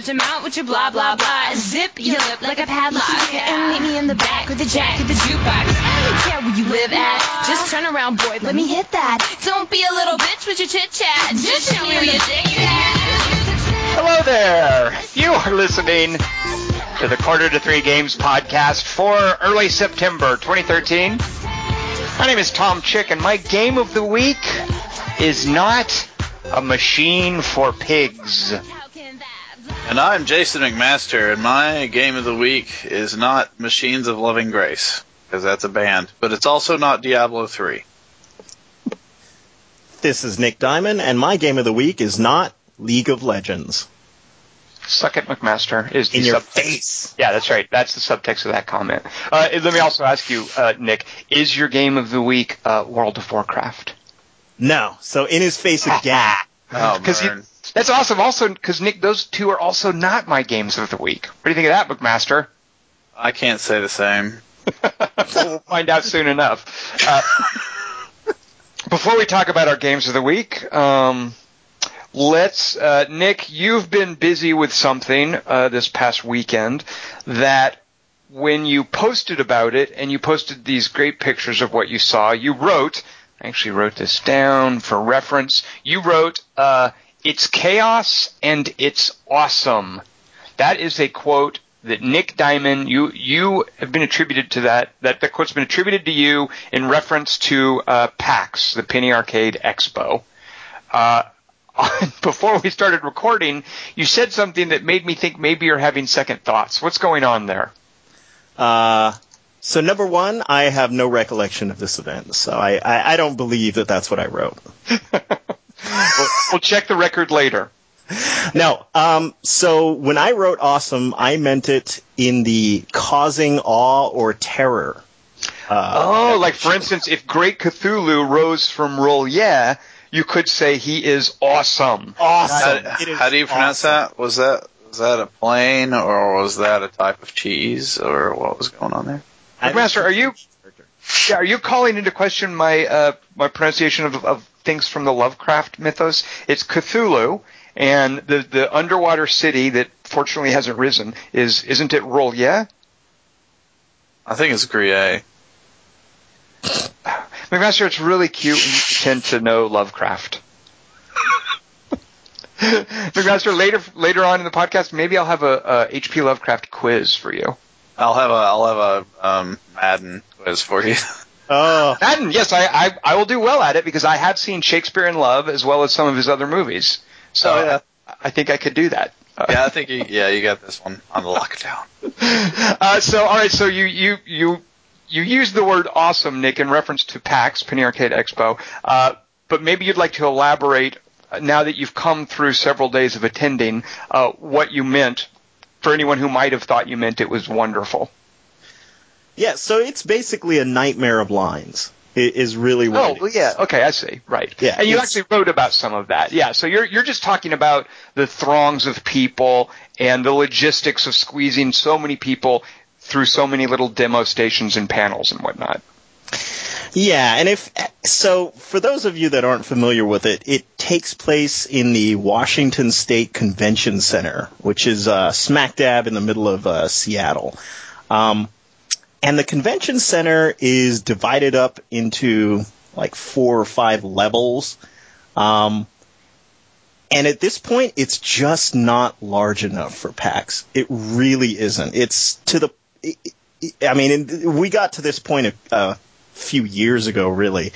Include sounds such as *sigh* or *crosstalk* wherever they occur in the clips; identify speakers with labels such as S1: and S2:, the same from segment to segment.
S1: rent him out with your blah blah blah. Zip your lip like a padlock and meet me in the back with the jack of the jukebox. I don't care where you live at. Just turn around, boy. Let me hit that. Don't be a little bitch with your chit chat. Just show me where your dick is.
S2: Hello there. You are listening to the Quarter to Three Games podcast for early September 2013. My name is Tom Chick, and my game of the week is not a machine for pigs.
S1: How can that?
S3: And I'm Jason McMaster, and my game of the week is not Machines of Loving Grace, because that's a band, but it's also not Diablo 3.
S4: This is Nick Diamond, and my game of the week is not League of Legends.
S2: Suck it, McMaster is the
S4: In your
S2: subtext.
S4: face.
S2: Yeah, that's right. That's the subtext of that comment. Uh, let me also ask you, uh, Nick, is your game of the week uh, World of Warcraft?
S4: No, so in his face again. *laughs*
S3: Oh,
S2: 'Cause you-
S3: burn.
S2: That's awesome. Also, because Nick, those two are also not my games of the week. What do you think of that, McMaster?
S3: I can't say the same. *laughs*
S2: we'll find out soon enough. Uh, before we talk about our games of the week, um, let's uh, Nick, you've been busy with something uh, this past weekend that when you posted about it and you posted these great pictures of what you saw, you wrote. I actually wrote this down for reference. You wrote, uh, "It's chaos and it's awesome." That is a quote that Nick Diamond, you you have been attributed to that. That that quote's been attributed to you in reference to uh, PAX, the Penny Arcade Expo. Uh, *laughs* before we started recording, you said something that made me think maybe you're having second thoughts. What's going on there?
S4: Uh, so number one, I have no recollection of this event, so I, I, I don't believe that that's what I wrote. *laughs*
S2: we'll, we'll check the record later.
S4: No, um, so when I wrote awesome, I meant it in the causing awe or terror. Uh,
S2: Oh, like for instance, if Great Cthulhu rose from Roll Yeah, you could say he is awesome.
S4: awesome.
S3: How, how do you pronounce
S4: awesome.
S3: that? Was that was that a plane, or was that a type of cheese, or what was going on there?
S2: McMaster, are you Yeah, are you calling into question my uh, my pronunciation of, of things from the Lovecraft mythos? It's Cthulhu, and the the underwater city that fortunately hasn't risen is isn't it R'lyeh?
S3: I think it's Gruyere. *sighs*
S2: McMaster, it's really cute when you pretend to know Lovecraft. *laughs* McMaster, later later on in the podcast, maybe I'll have a, a HP Lovecraft quiz for you.
S3: I'll have a I'll have a um, Madden quiz for you. *laughs*
S4: Oh,
S2: And yes, I, I I will do well at it because I have seen Shakespeare in Love as well as some of his other movies. So
S3: Oh, yeah.
S2: I, I think I could do that.
S3: Yeah, I think you, yeah you got this one on the lockdown. *laughs*
S2: Uh, so all right, so you you you you used the word awesome, Nick, in reference to PAX, Penny Arcade Expo. Uh, but maybe you'd like to elaborate uh, now that you've come through several days of attending uh, what you meant for anyone who might have thought you meant it was wonderful.
S4: Yeah. So it's basically a nightmare of lines. Is really what.
S2: Oh, well, yeah. Okay, I see. Right.
S4: Yeah,
S2: And you actually wrote about some of that. Yeah. So you're you're just talking about the throngs of people and the logistics of squeezing so many people through so many little demo stations and panels and whatnot.
S4: Yeah, and if so, for those of you that aren't familiar with it, it takes place in the Washington State Convention Center, which is uh, smack dab in the middle of uh, Seattle. Um, and the convention center is divided up into like four or five levels. Um, and at this point, it's just not large enough for PAX. It really isn't. It's to the. I mean, we got to this point a, a few years ago, really,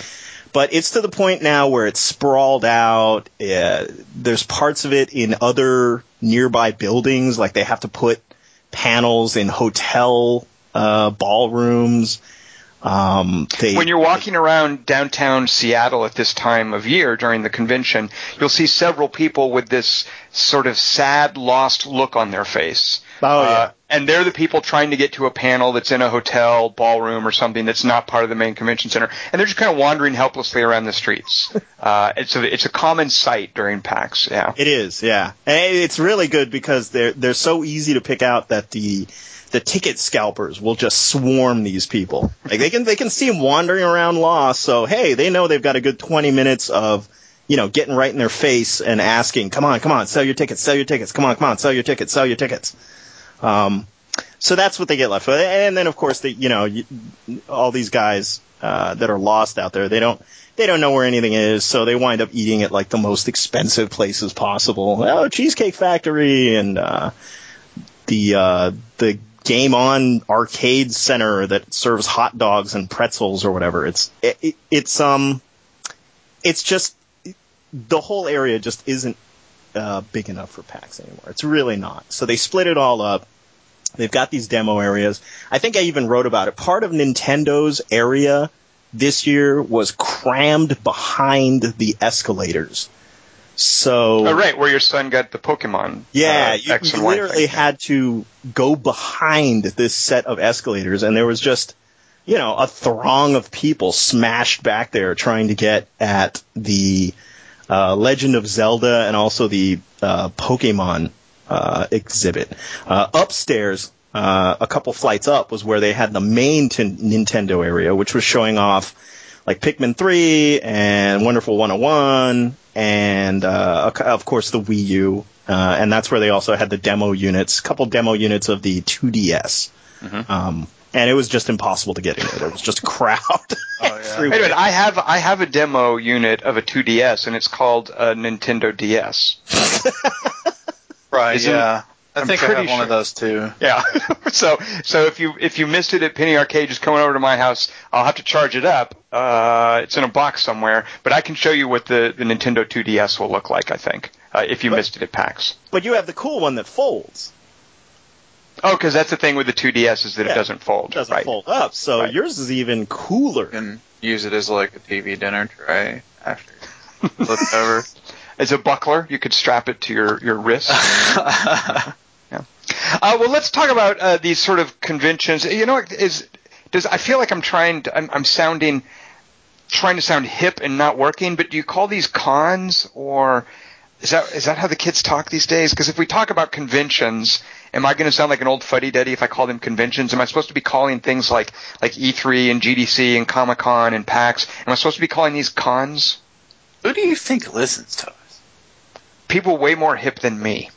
S4: but it's to the point now where it's sprawled out. Uh, there's parts of it in other nearby buildings, like they have to put panels in hotel uh, ballrooms. Um, they,
S2: When you're walking around downtown Seattle at this time of year during the convention, you'll see several people with this sort of sad, lost look on their face.
S4: Oh, yeah.
S2: Uh, and they're the people trying to get to a panel that's in a hotel, ballroom, or something that's not part of the main convention center, and they're just kind of wandering helplessly around the streets. *laughs* uh, it's a it's a common sight during PAX. Yeah.
S4: It is, yeah. And it's really good because they're they're so easy to pick out that the the ticket scalpers will just swarm these people. Like they can they can see them wandering around lost, so hey, they know they've got a good 20 minutes of you know, getting right in their face and asking, "Come on, come on, sell your tickets, sell your tickets, come on, come on, sell your tickets, sell your tickets." Um, so that's what they get left with, and then of course the you know all these guys uh, that are lost out there, they don't they don't know where anything is, so they wind up eating at like the most expensive places possible. Oh, Cheesecake Factory and uh, the uh, the Game On arcade center that serves hot dogs and pretzels or whatever. It's it, it, it's um it's just the whole area just isn't uh, big enough for PAX anymore. It's really not. So they split it all up. They've got these demo areas. I think I even wrote about it. Part of Nintendo's area this year was crammed behind the escalators. So,
S2: oh, right, where your son got the Pokemon.
S4: Yeah,
S2: uh,
S4: you,
S2: X
S4: you literally had to go behind this set of escalators, and there was just, you know, a throng of people smashed back there trying to get at the uh, Legend of Zelda and also the uh, Pokemon uh, exhibit. Uh, upstairs, uh, a couple flights up, was where they had the main t- Nintendo area, which was showing off like Pikmin 3 and Wonderful 101 and uh, of course the Wii U. Uh, and that's where they also had the demo units, a couple demo units of the 2DS.
S2: Mhm.
S4: Um, and it was just impossible to get in there. There was just a *laughs* crowd.
S3: yeah.
S4: everywhere.
S2: Wait a minute, I have I have a demo unit of a 2DS, and it's called a Nintendo DS. *laughs*
S3: Right.
S2: Isn't-
S3: yeah. I
S2: I'm
S3: think I
S2: pretty
S3: have one of those too.
S2: Yeah. *laughs* so so if you if you missed it at Penny Arcade, just coming over to my house, I'll have to charge it up. Uh, it's in a box somewhere, but I can show you what the, the Nintendo 2DS will look like. I think uh, if you
S4: But-
S2: missed it at PAX.
S4: but you have the cool one that folds.
S2: Oh, because that's the thing with the 2DS is that
S4: Yeah,
S2: it doesn't fold.
S4: It doesn't
S2: right.
S4: fold up. So
S2: Right.
S4: yours is even cooler.
S3: You can use it as like a TV dinner tray after you *laughs* flip over.
S2: As a buckler, you could strap it to your your wrist. *laughs* Uh, well, let's talk about uh, these sort of conventions. You know, is does I feel like I'm trying to, I'm, I'm sounding trying to sound hip and not working, but do you call these cons or is that is that how the kids talk these days? Because if we talk about conventions, am I going to sound like an old fuddy duddy if I call them conventions? Am I supposed to be calling things like like E3 and GDC and Comic Con and PAX? Am I supposed to be calling these cons?
S3: Who do you think listens to us?
S2: People way more hip than me.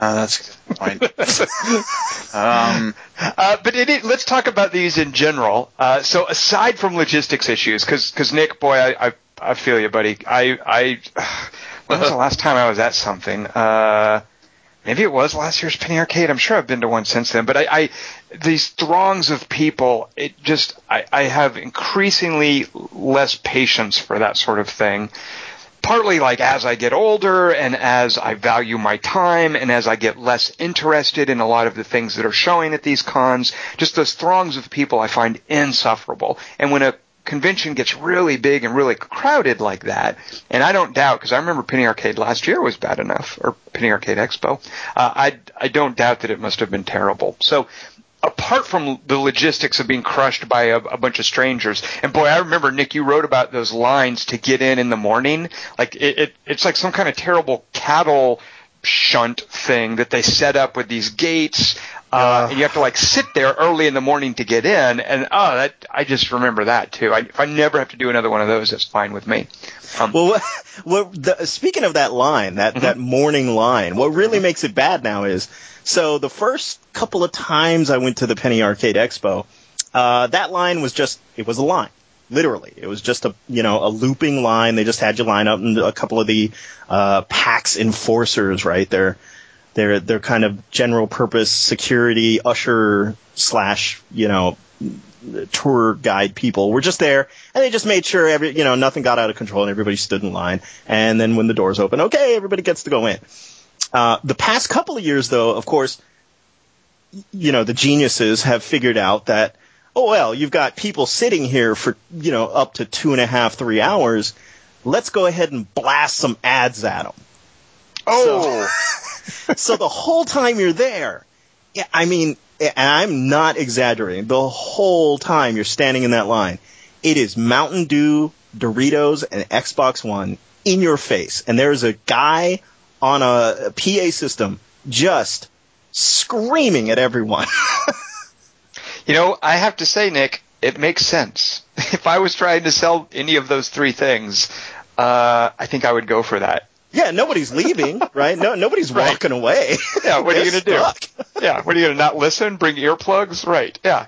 S3: Uh, that's a good point. *laughs* um,
S2: Uh, but it, it, let's talk about these in general. Uh, so aside from logistics issues, because Nick, boy, I, I I feel you, buddy. I I *sighs* when was the last time I was at something? Uh, maybe it was last year's Penny Arcade. I'm sure I've been to one since then. But I, I these throngs of people, it just I, I have increasingly less patience for that sort of thing partly like as I get older and as I value my time and as I get less interested in a lot of the things that are showing at these cons, just those throngs of people I find insufferable. And when a convention gets really big and really crowded like that, and I don't doubt, because I remember Penny Arcade last year was bad enough, or Penny Arcade Expo, uh, I, I don't doubt that it must have been terrible. So apart from the logistics of being crushed by a, a bunch of strangers, and boy, I remember Nick, you wrote about those lines to get in in the morning. Like it, it it's like some kind of terrible cattle shunt thing that they set up with these gates. Uh, and you have to like sit there early in the morning to get in, and oh, that I just remember that too. I, if I never have to do another one of those, that's fine with me. Um,
S4: Well, what, *laughs* what the, speaking of that line, that, that morning line, what really makes it bad now is, so the first couple of times I went to the Penny Arcade Expo, uh, that line was just, it was a line. Literally. It was just a, you know, a looping line. They just had you line up and a couple of the, uh, PAX enforcers, right? They're, they're, they're kind of general purpose security usher slash, you know, tour guide people were just there and they just made sure every you know nothing got out of control and everybody stood in line and then when the doors open okay everybody gets to go in uh, the past couple of years though of course you know the geniuses have figured out that oh well you've got people sitting here for you know up to two and a half three hours let's go ahead and blast some ads at them
S2: oh,
S4: so the whole time you're there, yeah, I mean, and I'm not exaggerating, the whole time you're standing in that line, it is Mountain Dew, Doritos, and Xbox One in your face. And there's a guy on a PA system just screaming at everyone. *laughs*
S2: You know, I have to say, Nick, it makes sense. *laughs* If I was trying to sell any of those three things, uh, I think I would go for that.
S4: Yeah, nobody's leaving, *laughs* right? No, nobody's
S2: Right.
S4: walking away.
S2: Yeah, what are you gonna *laughs*
S4: stuck.
S2: do? Yeah, what are you gonna not listen? Bring earplugs? Right? Yeah.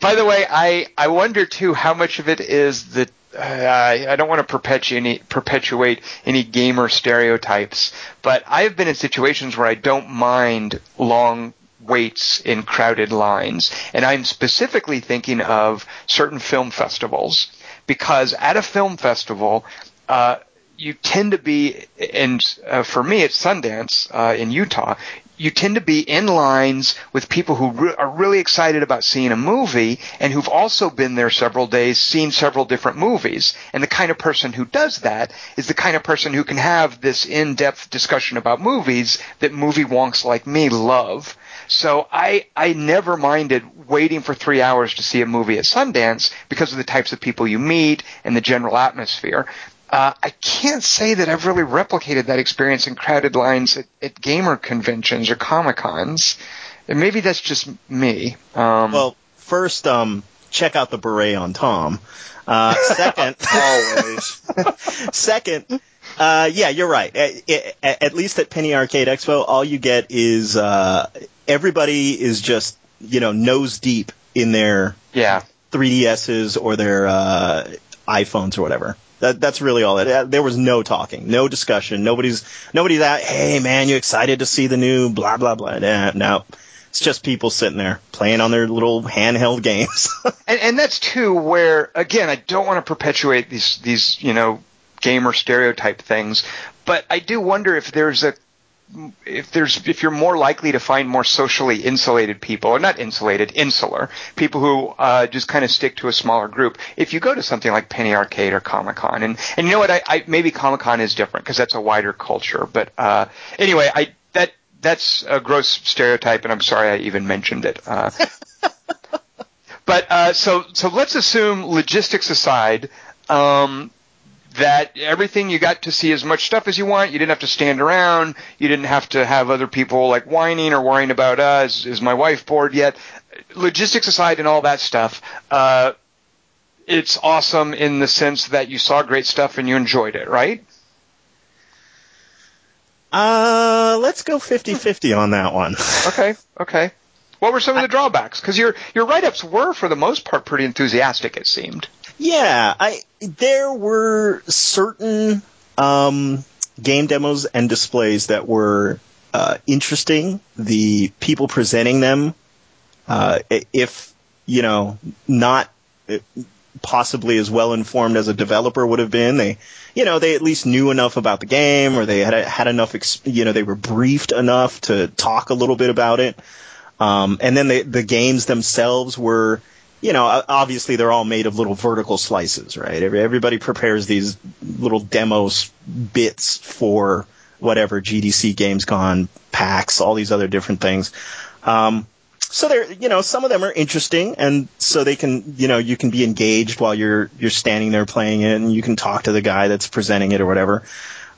S2: By the way, I I wonder too how much of it is that uh, I, I don't want to perpetuate perpetuate any gamer stereotypes, but I've been in situations where I don't mind long waits in crowded lines, and I'm specifically thinking of certain film festivals because at a film festival. Uh, you tend to be, and uh, for me, it's Sundance uh, in Utah. You tend to be in lines with people who re- are really excited about seeing a movie and who've also been there several days, seen several different movies. And the kind of person who does that is the kind of person who can have this in-depth discussion about movies that movie wonks like me love. So I I never minded waiting for three hours to see a movie at Sundance because of the types of people you meet and the general atmosphere. Uh, I can't say that I've really replicated that experience in crowded lines at, at gamer conventions or comic cons. And maybe that's just me. Um,
S4: Well, first, um, check out the beret on Tom. Uh, second, *laughs*
S3: Always. *laughs*
S4: second, uh, yeah, you're right. At, at least at Penny Arcade Expo, all you get is uh, everybody is just you know nose deep in their
S2: yeah,
S4: 3DSs or their uh, iPhones or whatever. That, that's really all. It, uh, there was no talking, no discussion. Nobody's nobody's out. Hey man, you excited to see the new blah blah blah? Nah, no, it's just people sitting there playing on their little handheld games. *laughs*
S2: and, and that's too where again I don't want to perpetuate these these you know gamer stereotype things, but I do wonder if there's a if there's if you're more likely to find more socially insulated people or not insulated insular people who uh, just kind of stick to a smaller group. If you go to something like penny arcade or comic-con and and you know what i, I maybe comic-con is different because that's a wider culture but uh, anyway i that that's a gross stereotype and i'm sorry i even mentioned it uh, *laughs* but uh, so so let's assume logistics aside um, that everything you got to see as much stuff as you want. You didn't have to stand around. You didn't have to have other people like whining or worrying about us. Is my wife bored yet? Logistics aside and all that stuff, uh, it's awesome in the sense that you saw great stuff and you enjoyed it, right?
S4: uh, let's go 50-50 on that one. *laughs*
S2: Okay, okay. What were some of the drawbacks? Because your your write ups were for the most part pretty enthusiastic. It seemed.
S4: Yeah, I there were certain um, game demos and displays that were uh, interesting. The people presenting them, uh, if you know, not uh, possibly as well informed as a developer would have been, they, you know, they at least knew enough about the game, or they had had enough, you know, they were briefed enough to talk a little bit about it. Um, and then the the games themselves were you know, obviously they're all made of little vertical slices, right? Everybody prepares these little demos bits for whatever GDC, games Gamescom, PAX, all these other different things. Um, so they're, you know, some of them are interesting, and so they can, you know, you can be engaged while you're you're standing there playing it, and you can talk to the guy that's presenting it or whatever.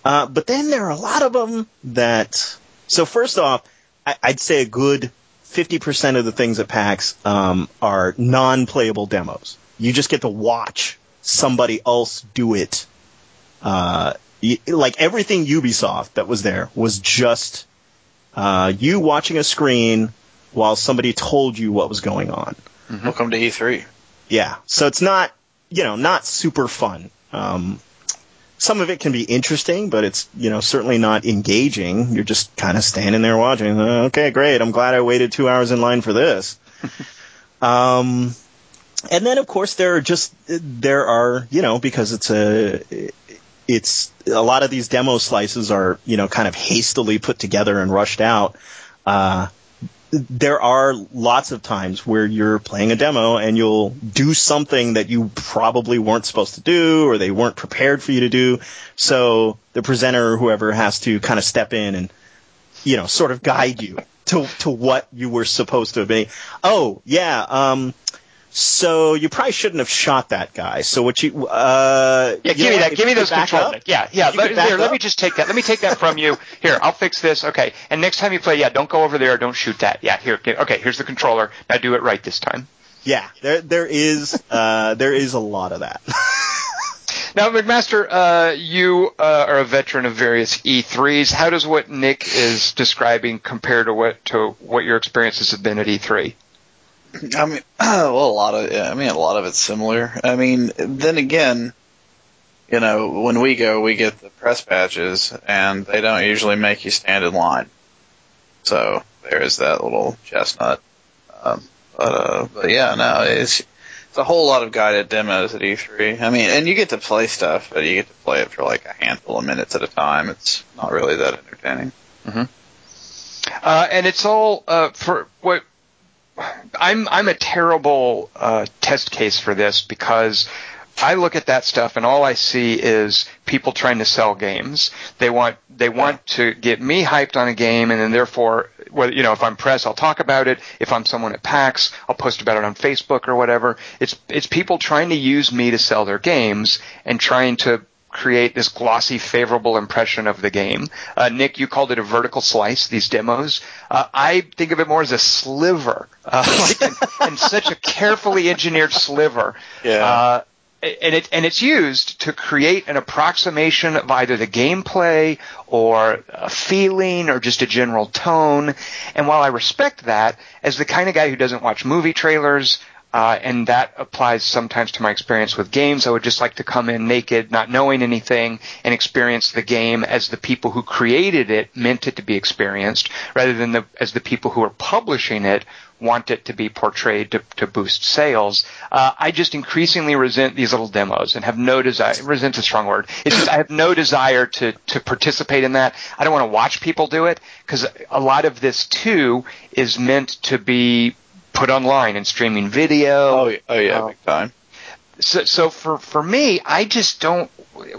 S4: Uh, but then there are a lot of them that. So first off, I, I'd say a good 50% of the things at PAX um, are non-playable demos. You just get to watch somebody else do it. Uh, y- like everything Ubisoft that was there was just uh, you watching a screen while somebody told you what was going on.
S3: Welcome to E E3.
S4: Yeah, so it's not you know not super fun. Um, some of it can be interesting, but it's you know certainly not engaging. You're just kind of standing there watching. Uh, okay, great. I'm glad I waited two hours in line for this. *laughs* um, and then of course there are just there are you know because it's a it's a lot of these demo slices are you know kind of hastily put together and rushed out. Uh, there are lots of times where you're playing a demo and you'll do something that you probably weren't supposed to do or they weren't prepared for you to do. So the presenter or whoever has to kind of step in and, you know, sort of guide you to, to what you were supposed to be. Oh, yeah, um, so you probably shouldn't have shot that guy. So what you, uh,
S2: Yeah,
S4: you
S2: give
S4: know
S2: me that. Give me those
S4: back
S2: control.
S4: up-
S2: Yeah, yeah. Let, here, let me just take that. Let me take that from you. Here, I'll fix this. Okay. And next time you play, yeah, don't go over there. Don't shoot that. Yeah, here. Okay, here's the controller. Now do it right this time.
S4: Yeah, there, there is, uh, there is a lot of that. *laughs*
S2: Now, McMaster, uh, you uh, are a veteran of various E3s. How does what Nick is describing compare to what to what your experiences have been at E3?
S3: I mean, *clears throat* well, a lot of, I mean, a lot of it's similar. I mean, then again, you know, when we go, we get the press badges, and they don't usually make you stand in line. So there is that little chestnut. Um, but, uh, but yeah, no, it's it's a whole lot of guided demos at E3. I mean, and you get to play stuff, but you get to play it for like a handful of minutes at a time. It's not really that entertaining.
S2: Mm-hmm. Uh, and it's all uh, for what I'm. I'm a terrible uh, test case for this because I look at that stuff and all I see is people trying to sell games. They want they want to get me hyped on a game, and then therefore, whether you know, if I'm press, I'll talk about it. If I'm someone at PAX, I'll post about it on Facebook or whatever. It's it's people trying to use me to sell their games and trying to create this glossy, favorable impression of the game. Uh, Nick, you called it a vertical slice. These demos, uh, I think of it more as a sliver, uh, *laughs* like and, and such a carefully engineered sliver.
S3: Yeah.
S2: Uh, and it and it's used to create an approximation of either the gameplay or a feeling or just a general tone. And while I respect that, as the kind of guy who doesn't watch movie trailers, uh, and that applies sometimes to my experience with games. I would just like to come in naked, not knowing anything, and experience the game as the people who created it meant it to be experienced, rather than the, as the people who are publishing it want it to be portrayed to, to boost sales. Uh, I just increasingly resent these little demos and have no desire. Resent's a strong word. It's just I have no desire to to participate in that. I don't want to watch people do it because a lot of this too is meant to be put online and streaming video.
S3: Oh, yeah, oh yeah,
S2: Uh,
S3: big time.
S2: so, so for for me, I just don't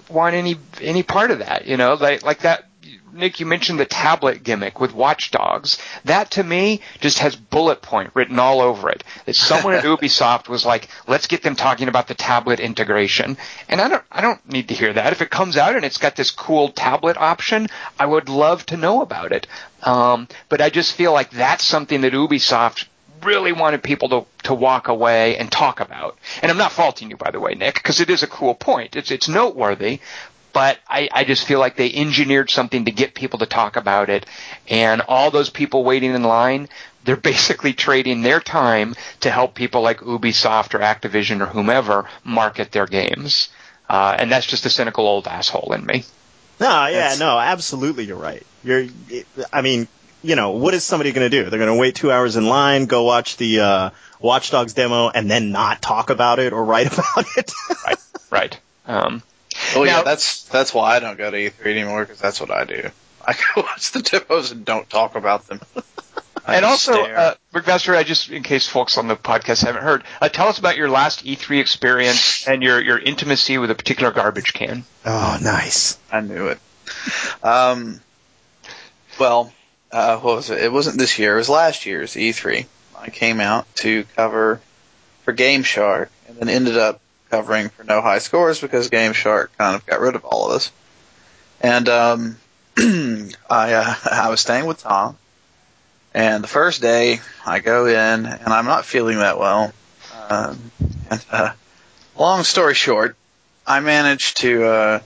S2: want any any part of that. You know, like like that. Nick, you mentioned the tablet gimmick with Watch Dogs. That to me just has bullet point written all over it. That someone at *laughs* Ubisoft was like, "Let's get them talking about the tablet integration." And I don't, I don't need to hear that. If it comes out and it's got this cool tablet option, I would love to know about it. Um, but I just feel like that's something that Ubisoft really wanted people to, to walk away and talk about. And I'm not faulting you, by the way, Nick, because it is a cool point. It's, it's noteworthy, but I, I just feel like they engineered something to get people to talk about it. And all those people waiting in line, they're *laughs* basically trading their time to help people like Ubisoft or Activision or whomever market their games. Uh, and that's just a cynical old asshole in me.
S4: No, yeah,
S3: That's-
S4: no, absolutely, you're right. You're, I mean, you know, what is somebody going to do? They're going to wait two hours in line, go watch the uh, Watch Dogs demo, and then not talk about it or write *laughs* about it.
S2: Right. Right. Um,
S3: Oh yeah, that's that's why I don't go to E3 anymore because that's what I do. *laughs* I go watch the demos and don't talk about them. *laughs* I
S2: and also,
S3: stare.
S2: uh, McMaster, I just, in case folks on the podcast haven't heard, uh, tell us about your last E3 experience and your, your intimacy with a particular garbage can.
S4: oh, nice.
S3: I knew it. Um, well, uh, what was it? It wasn't this year. It was last year's E3. I came out to cover for Game Shark, and then ended up covering for No High Scores because Game Shark kind of got rid of all of us. And um, *clears throat* I uh, I was staying with Tom, and the first day I go in and I'm not feeling that well. Um, and uh, long story short, I managed to. Uh,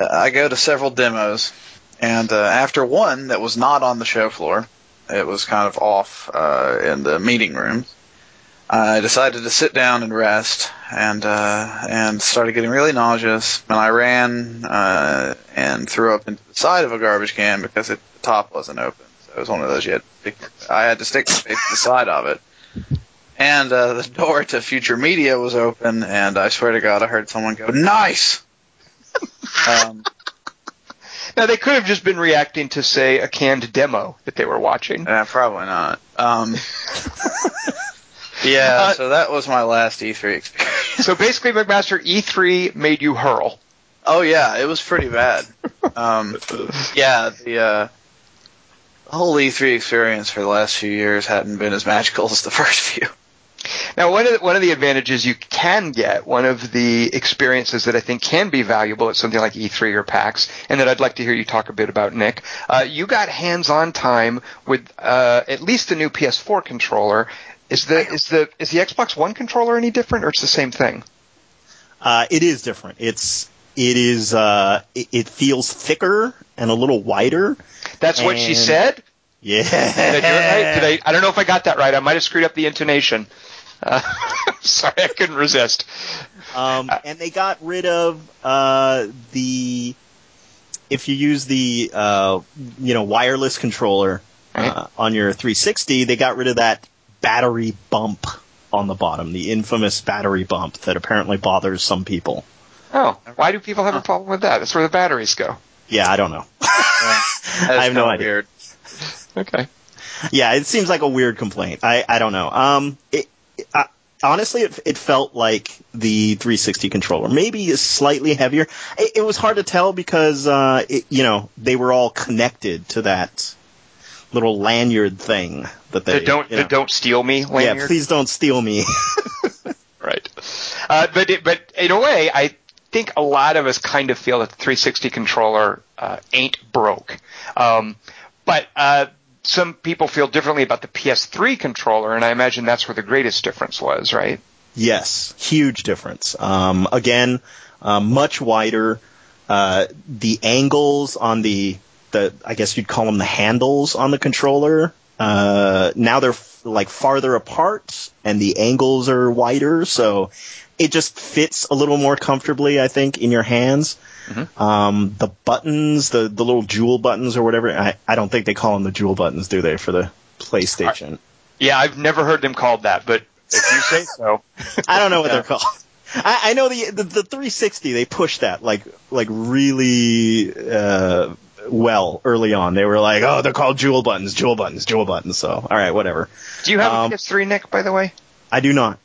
S3: I go to several demos, and uh, after one that was not on the show floor, it was kind of off uh, in the meeting room. I decided to sit down and rest, and uh, and started getting really nauseous. And I ran uh, and threw up into the side of a garbage can because it, the top wasn't open. So it was one of those you had to stick, I had to stick to the side of it. And uh, the door to future media was open, and I swear to God, I heard someone go, "Nice." *laughs* um,
S2: Now, they could have just been reacting to, say, a canned demo that they were watching.
S3: Uh, probably not. Um, yeah,
S2: Uh,
S3: so that was my last E3 experience.
S2: So basically, McMaster, E3 made you hurl.
S3: Oh yeah, it was pretty bad. Um, yeah, the uh, whole E3 experience for the last few years hadn't been as magical as the first few.
S2: Now, one of the, one of the advantages you can get, one of the experiences that I think can be valuable at something like E3 or PAX, and that I'd like to hear you talk a bit about, Nick. Uh, you got hands-on time with uh, at least the new PS4 controller. Is the is the is the Xbox One controller any different, or it's the same thing?
S4: Uh, it is different. It's it is uh, it, it feels thicker and a little wider.
S2: That's what she said.
S4: Yeah.
S2: Did I, do it right? Did I, I don't know if I got that right. I might have screwed up the intonation. Uh, *laughs* sorry, I couldn't resist.
S4: Um, and they got rid of uh, the if you use the uh, you know wireless controller uh, on your 360, they got rid of that battery bump on the bottom, the infamous battery bump that apparently bothers some people.
S2: Oh, why do people have a problem with that? That's where the batteries go.
S4: Yeah, I don't know. *laughs* I have no idea.
S3: Weird.
S2: Okay.
S4: yeah, it seems like a weird complaint. I, I don't know. Um, it, honestly, it, it felt like the 360 controller, maybe slightly heavier. It, it was hard to tell because, uh, it, you know, they were all connected to that little lanyard thing that they
S2: The don't
S4: you
S2: the don't steal me
S4: Yeah, please don't steal me. *laughs*
S2: Right. Uh, but it, but in a way, I think a lot of us kind of feel that the 360 controller uh, ain't broke. Um, but uh, some people feel differently about the PS3 controller, and I imagine that's where the greatest difference was, right?
S4: Yes, huge difference. Um, again, uh, much wider. Uh, the angles on the, the, I guess you'd call them the handles on the controller. Uh, now they're f- like farther apart and the angles are wider, so it just fits a little more comfortably, I think, in your hands. Um, the buttons, the, the little jewel buttons or whatever, I, I don't think they call them the jewel buttons, do they, for the PlayStation?
S2: Yeah, I've never heard them called that, but if you say so, *laughs*
S4: I don't know what they're called. I, I know the, the the 360 they pushed that like like really uh, well early on. They were like, oh, they're called jewel buttons, jewel buttons, jewel buttons. So all right, whatever.
S2: do you have
S4: Um,
S2: a PS3, Nick? By the way,
S4: I do not.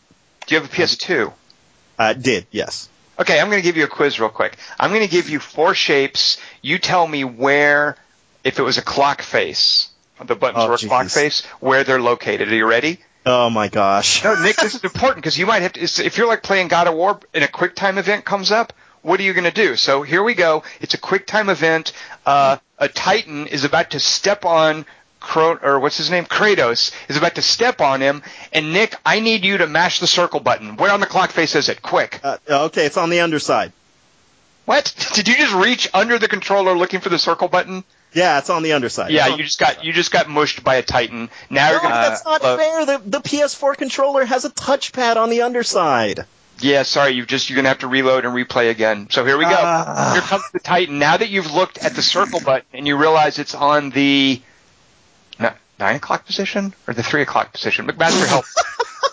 S2: do you have a PS2?
S4: Uh, did yes.
S2: Okay, I'm going to give you a quiz real quick. I'm going to give you four shapes. You tell me where, if it was a clock face, the buttons
S4: Oh,
S2: were a clock face, where they're located. Are you ready?
S4: Oh my gosh.
S2: No, Nick, this is important because you might have to. If you're like playing God of War and a quick time event comes up, what are you going to do? So here we go. It's a quick time event. Uh, a Titan is about to step on. Cro- or what's his name? Kratos is about to step on him, and Nick, I need you to mash the circle button. Where on the clock face is it? Quick!
S4: Uh, okay, it's on the underside.
S2: What? *laughs* Did you just reach under the controller looking for the circle button?
S4: Yeah, it's on the underside.
S2: Yeah, you just got you just got mushed by a Titan. Now you're
S4: No,
S2: gonna.
S4: that's not
S3: look.
S4: fair. The the PS4 controller has a touchpad on the underside.
S2: Yeah, sorry, you just you're gonna have to reload and replay again. So here we go.
S4: Ah.
S2: Here comes the Titan. Now that you've looked at the circle button and you realize it's on the nine o'clock position or the three o'clock position, McMaster help. *laughs*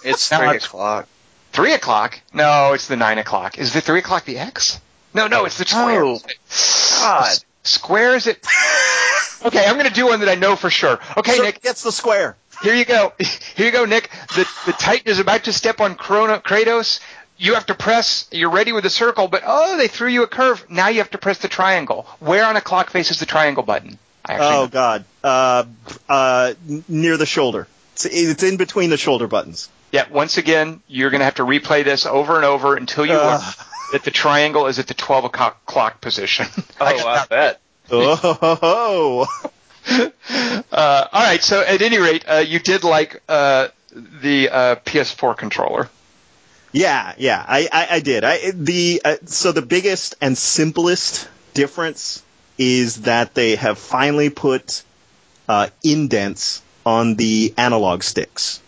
S3: It's three o'clock.
S2: three o'clock? No, it's the nine o'clock. Is the three o'clock the X? No, no, it's the oh, square.
S3: Oh, God.
S2: Square is it? *laughs* Okay, I'm gonna do one that I know for sure. Okay,
S4: So
S2: Nick,
S4: gets the square.
S2: here you go. *laughs* Here you go, Nick. The the Titan is about to step on Chrono, Kratos. You have to press. You're ready with the circle, but oh, they threw you a curve. Now you have to press the triangle. Where on a clock face is the triangle button? I actually
S4: Oh
S2: know.
S4: God. Uh, uh, near the shoulder. It's, it's in between the shoulder buttons.
S2: Yeah. Once again, you're gonna have to replay this over and over until you learn that *laughs* the triangle is at the 12 o'clock clock position. *laughs*
S3: Oh, I bet.
S4: Oh, *laughs*
S2: Uh, all right. So at any rate, uh, you did like uh, the uh, PS4 controller.
S4: yeah, yeah, I, I, I did. I the uh, so the biggest and simplest difference is that they have finally put uh, indents on the analog sticks.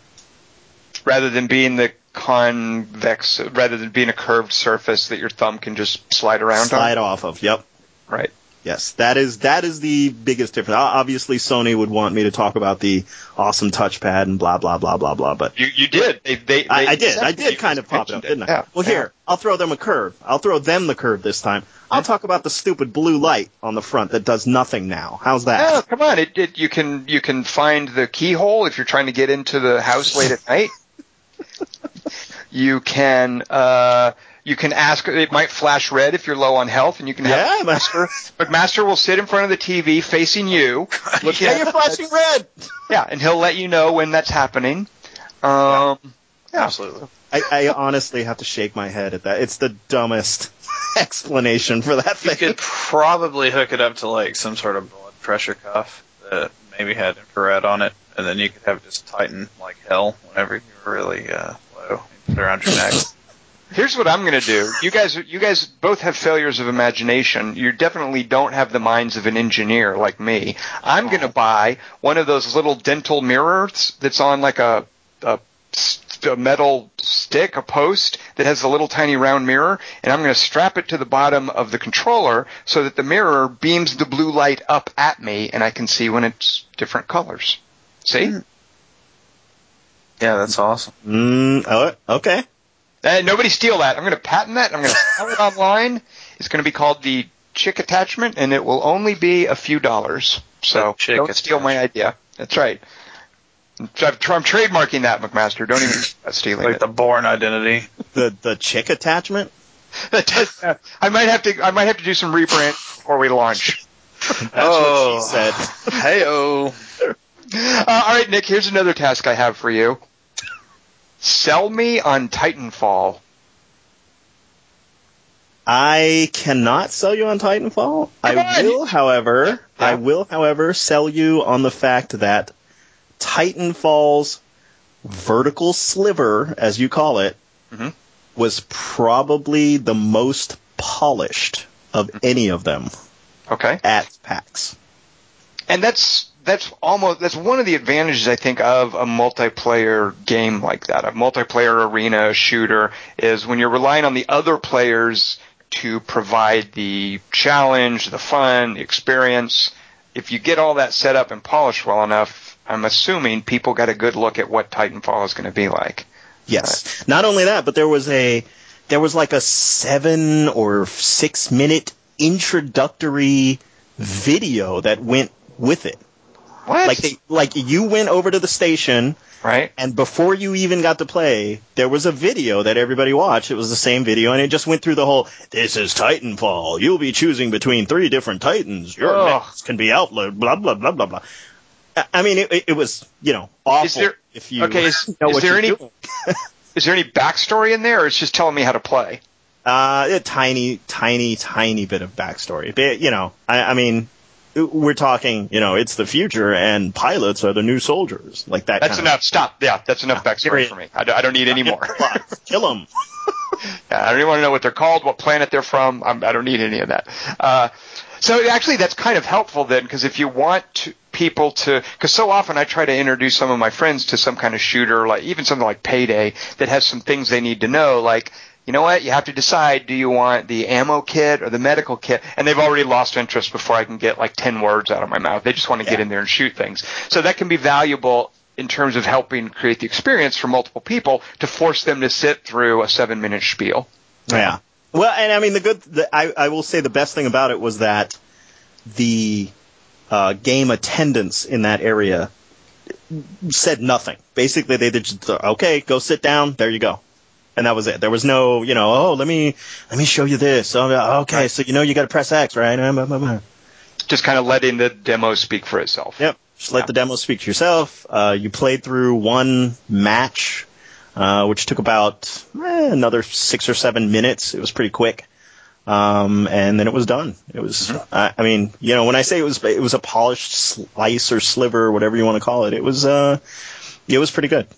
S2: rather than being the convex, rather than being a curved surface that your thumb can just slide around
S4: Slide
S2: on.
S4: off of. Yep.
S2: Right.
S4: Yes, that is that is the biggest difference. Obviously, Sony would want me to talk about the awesome touchpad and blah blah blah blah blah, but
S2: You you did. They they.
S4: I,
S2: they
S4: I did. I did kind of pop it up,
S2: mentioned
S4: didn't I?
S2: Yeah.
S4: Well,
S2: Yeah.
S4: here, I'll throw them a curve. I'll throw them the curve this time. I'll talk about the stupid blue light on the front that does nothing now. How's that?
S2: Oh, come on! It, it you can you can find the keyhole if you're trying to get into the house late at night. *laughs* You can uh, you can ask. It might flash red if you're low on health, and you can
S4: Yeah,
S2: have
S4: but-
S2: Master. McMaster will sit in front of the TV facing you. looking
S4: yeah,
S2: at-
S4: you're flashing red.
S2: Yeah, and he'll let you know when that's happening. Um, yeah.
S3: Absolutely.
S4: I, I honestly have to shake my head at that. It's the dumbest *laughs* explanation for that thing.
S3: You could probably hook it up to like some sort of blood pressure cuff that maybe had infrared on it, and then you could have it just tighten like hell whenever you were really uh, low. You put it around your neck. *laughs*
S2: Here's what I'm going to do. You guys, you guys both have failures of imagination. You definitely don't have the minds of an engineer like me. I'm going to buy one of those little dental mirrors that's on like a, a, a metal stick, a post that has a little tiny round mirror, and I'm going to strap it to the bottom of the controller so that the mirror beams the blue light up at me, and I can see when it's different colors. See?
S3: Hmm. Yeah, that's awesome.
S4: Mm, oh, okay.
S2: Uh, nobody steal that. I'm going to patent that. I'm going *laughs* to sell it online. It's going to be called the Chick Attachment, and it will only be a few dollars. So don't steal my idea. That's right. I'm, I'm trademarking that, McMaster. Don't even start stealing
S3: Like
S2: it.
S3: the Bourne identity.
S4: The the chick attachment. *laughs*
S2: I might have to. I might have to do some rebrand before we launch. *laughs*
S4: That's
S3: Oh.
S4: what she said.
S3: Hey-oh.
S2: Uh, all right, Nick. Here's another task I have for you. Sell me on Titanfall.
S4: I cannot sell you on Titanfall. I will, however,
S2: Yeah.
S4: I will, however, sell you on the fact that Titanfall's vertical sliver, as you call it,
S2: Mhm.
S4: was probably the most polished of any of them
S2: Okay.
S4: at PAX.
S2: and that's that's almost that's one of the advantages I think of a multiplayer game like that, a multiplayer arena shooter, is when you're relying on the other players to provide the challenge, the fun, the experience. If you get all that set up and polished well enough, I'm assuming people got a good look at what Titanfall is going to be like.
S4: Yes. Not only that, but there was a there was like a seven or six minute introductory video that went with it.
S2: What?
S4: Like they, like you went over to the station
S2: right?
S4: and before you even got to play, there was a video that everybody watched. It was the same video and it just went through the whole this is Titanfall. You'll be choosing between three different Titans. Your
S2: Ugh.
S4: can be outlawed, blah blah blah blah blah. I- I mean, it, it- was, you know, awful
S2: Is there-
S4: if you
S2: okay, is- *laughs* is there any- *laughs* Is there any backstory in there, or it's just telling me how to play?
S4: Uh, a tiny, tiny, tiny bit of backstory. But, you know, I, I mean, we're talking, you know, it's the future and pilots are the new soldiers. Like that
S2: That's enough. Stop. Yeah, that's enough backstory
S4: period.
S2: for me. I don't, I don't need any more.
S4: of Kill them. *laughs*
S2: Yeah, I don't even want to know what they're called, what planet they're from. I'm, I don't need any of that. Uh, so actually, that's kind of helpful then, because if you want to, people to, because so often I try to introduce some of my friends to some kind of shooter, like even something like Payday, that has some things they need to know, like. You know what? You have to decide: do you want the ammo kit or the medical kit? And they've already lost interest before I can get like ten words out of my mouth. They just want to get in there and shoot things. So that can be valuable in terms of helping create the experience for multiple people to force them to sit through a seven-minute spiel.
S4: Yeah. Well, and I mean, the good, the, I, I will say the best thing about it was that the uh, game attendance in that area said nothing. Basically, they did just, okay, go sit down. There you go. And that was it. There was no, you know, oh, let me, let me show you this. Oh, okay. So, you know, you got to press X, right?
S2: Just kind of letting the demo speak for itself.
S4: Yep. Just let
S2: Yeah.
S4: the demo speak to yourself. Uh, you played through one match, uh, which took about eh, another six or seven minutes. It was pretty quick. Um, and then it was done. It was, I, I mean, you know, when I say it was, it was a polished slice or sliver, whatever you want to call it, it was, uh, it was pretty good.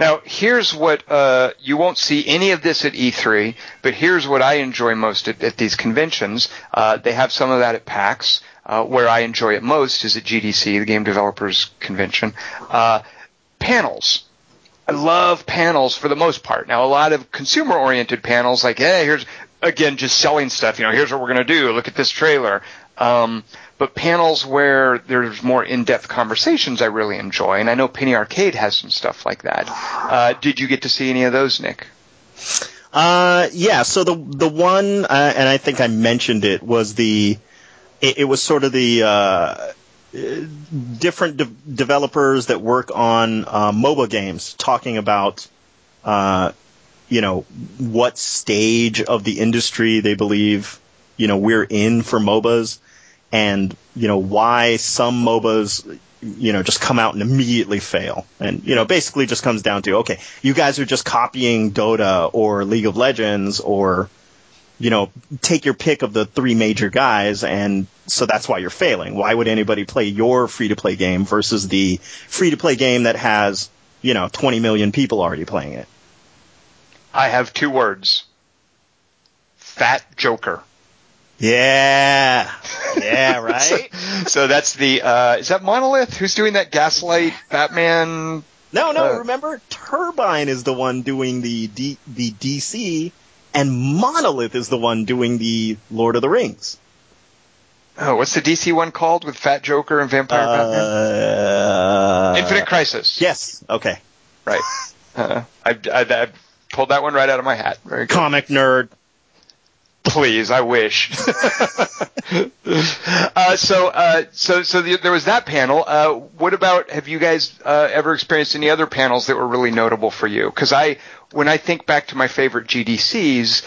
S2: Now, here's what uh, you won't see any of this at E3, but here's what I enjoy most at, at these conventions. Uh, they have some of that at PAX. Uh, where I enjoy it most is at GDC, the Game Developers Convention. Uh, panels. I love panels for the most part. Now, a lot of consumer-oriented panels, like, hey, here's again just selling stuff. You know, here's what we're going to do. Look at this trailer. Um, but panels where there's more in-depth conversations, I really enjoy, and I know Penny Arcade has some stuff like that. Uh, did you get to see any of those, Nick?
S4: Uh, yeah. So the the one, uh, and I think I mentioned it was the, it, it was sort of the uh, different de- developers that work on uh, mobile games talking about, uh, you know, what stage of the industry they believe, you know, we're in for MOBAs, and you know why some MOBAs you know, just come out and immediately fail. And, you know, basically just comes down to, okay, you guys are just copying Dota or League of Legends or, you know, take your pick of the three major guys and so that's why you're failing. Why would anybody play your free to play game versus the free to play game that has, you know, 20 million people already playing it?
S2: I have two words. Fat Joker.
S4: Yeah. Yeah, *laughs* right?
S2: so, so that's the, uh, is that Monolith? Who's doing that Gaslight Batman?
S4: no, no,
S2: Uh,
S4: remember Turbine is the one doing the D- the DC and Monolith is the one doing the Lord of the Rings.
S2: Oh, what's the DC one called with Fat Joker and Vampire Batman?
S4: Uh,
S2: Infinite Crisis.
S4: Yes. Okay.
S2: Right. Uh, I, I, I pulled that one right out of my hat. Very good.
S4: Comic nerd.
S2: Please, I wish. *laughs* uh, so, uh, so, so the, there was that panel. Uh, what about? Have you guys uh, ever experienced any other panels that were really notable for you? Because I, when I think back to my favorite GDCs,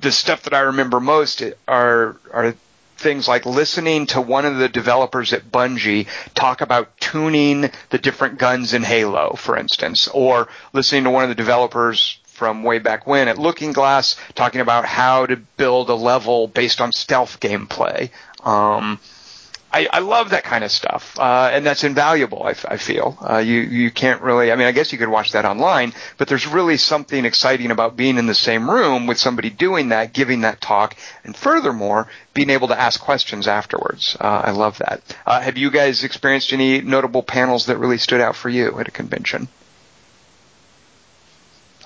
S2: the stuff that I remember most are are things like listening to one of the developers at Bungie talk about tuning the different guns in Halo, for instance, or listening to one of the developers from way back when at Looking Glass talking about how to build a level based on stealth gameplay. Um, I, I love that kind of stuff, uh, and that's invaluable. I feel uh, you you can't really. I mean, I guess you could watch that online, but there's really something exciting about being in the same room with somebody doing that, giving that talk, and furthermore, being able to ask questions afterwards. Uh, I love that. Uh, have you guys experienced any notable panels that really stood out for you at a convention?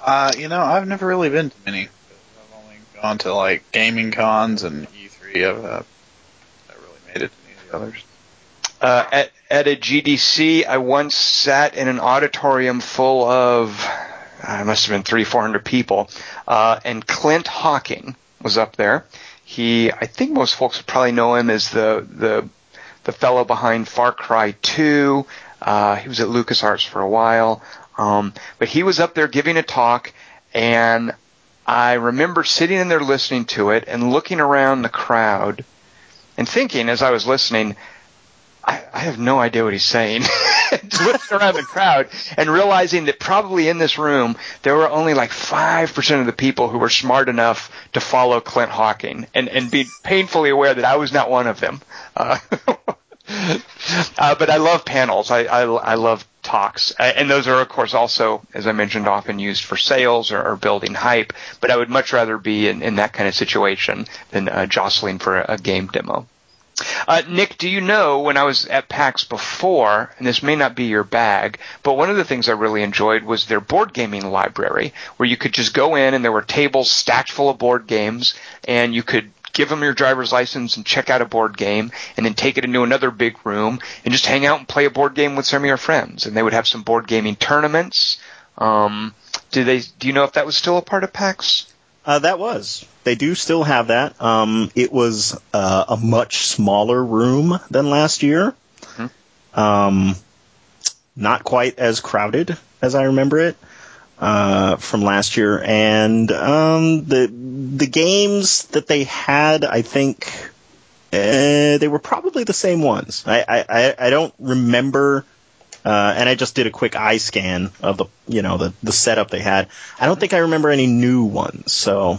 S3: Uh, you know, I've never really been to many. I've only gone to like gaming cons and E3. I've uh, not really made it to any of the others.
S2: Uh, at, at a GDC, I once sat in an auditorium full of, uh, it must have been three, four hundred people, uh, and Clint Hocking was up there. He, I think most folks would probably know him as the the the fellow behind Far Cry 2. Uh, he was at LucasArts for a while, um, but he was up there giving a talk, and I remember sitting in there listening to it and looking around the crowd and thinking as I was listening, I, I have no idea what he's saying. *laughs* Looking around the crowd and realizing that probably in this room there were only like five percent of the people who were smart enough to follow Clint Hocking, and and be painfully aware that I was not one of them. Uh, *laughs* uh, but I love panels. I I, I love talks, and those are of course also, as I mentioned, often used for sales or, or building hype. But I would much rather be in, in that kind of situation than uh, jostling for a, a game demo. Uh, Nick, do you know when I was at PAX before, and this may not be your bag, but one of the things I really enjoyed was their board gaming library, where you could just go in and there were tables stacked full of board games, and you could give them your driver's license and check out a board game, and then take it into another big room and just hang out and play a board game with some of your friends. And they would have some board gaming tournaments. Um, do they? Do you know if that was still a part of PAX?
S4: Uh, that was. They do still have that. Um, it was uh, a much smaller room than last year. Um, not quite as crowded as I remember it uh, from last year, and um, the the games that they had, I think, uh, they were probably the same ones. I I, I- I don't remember. Uh, and I just did a quick eye scan of the, you know, the, the setup they had. I don't think I remember any new ones. So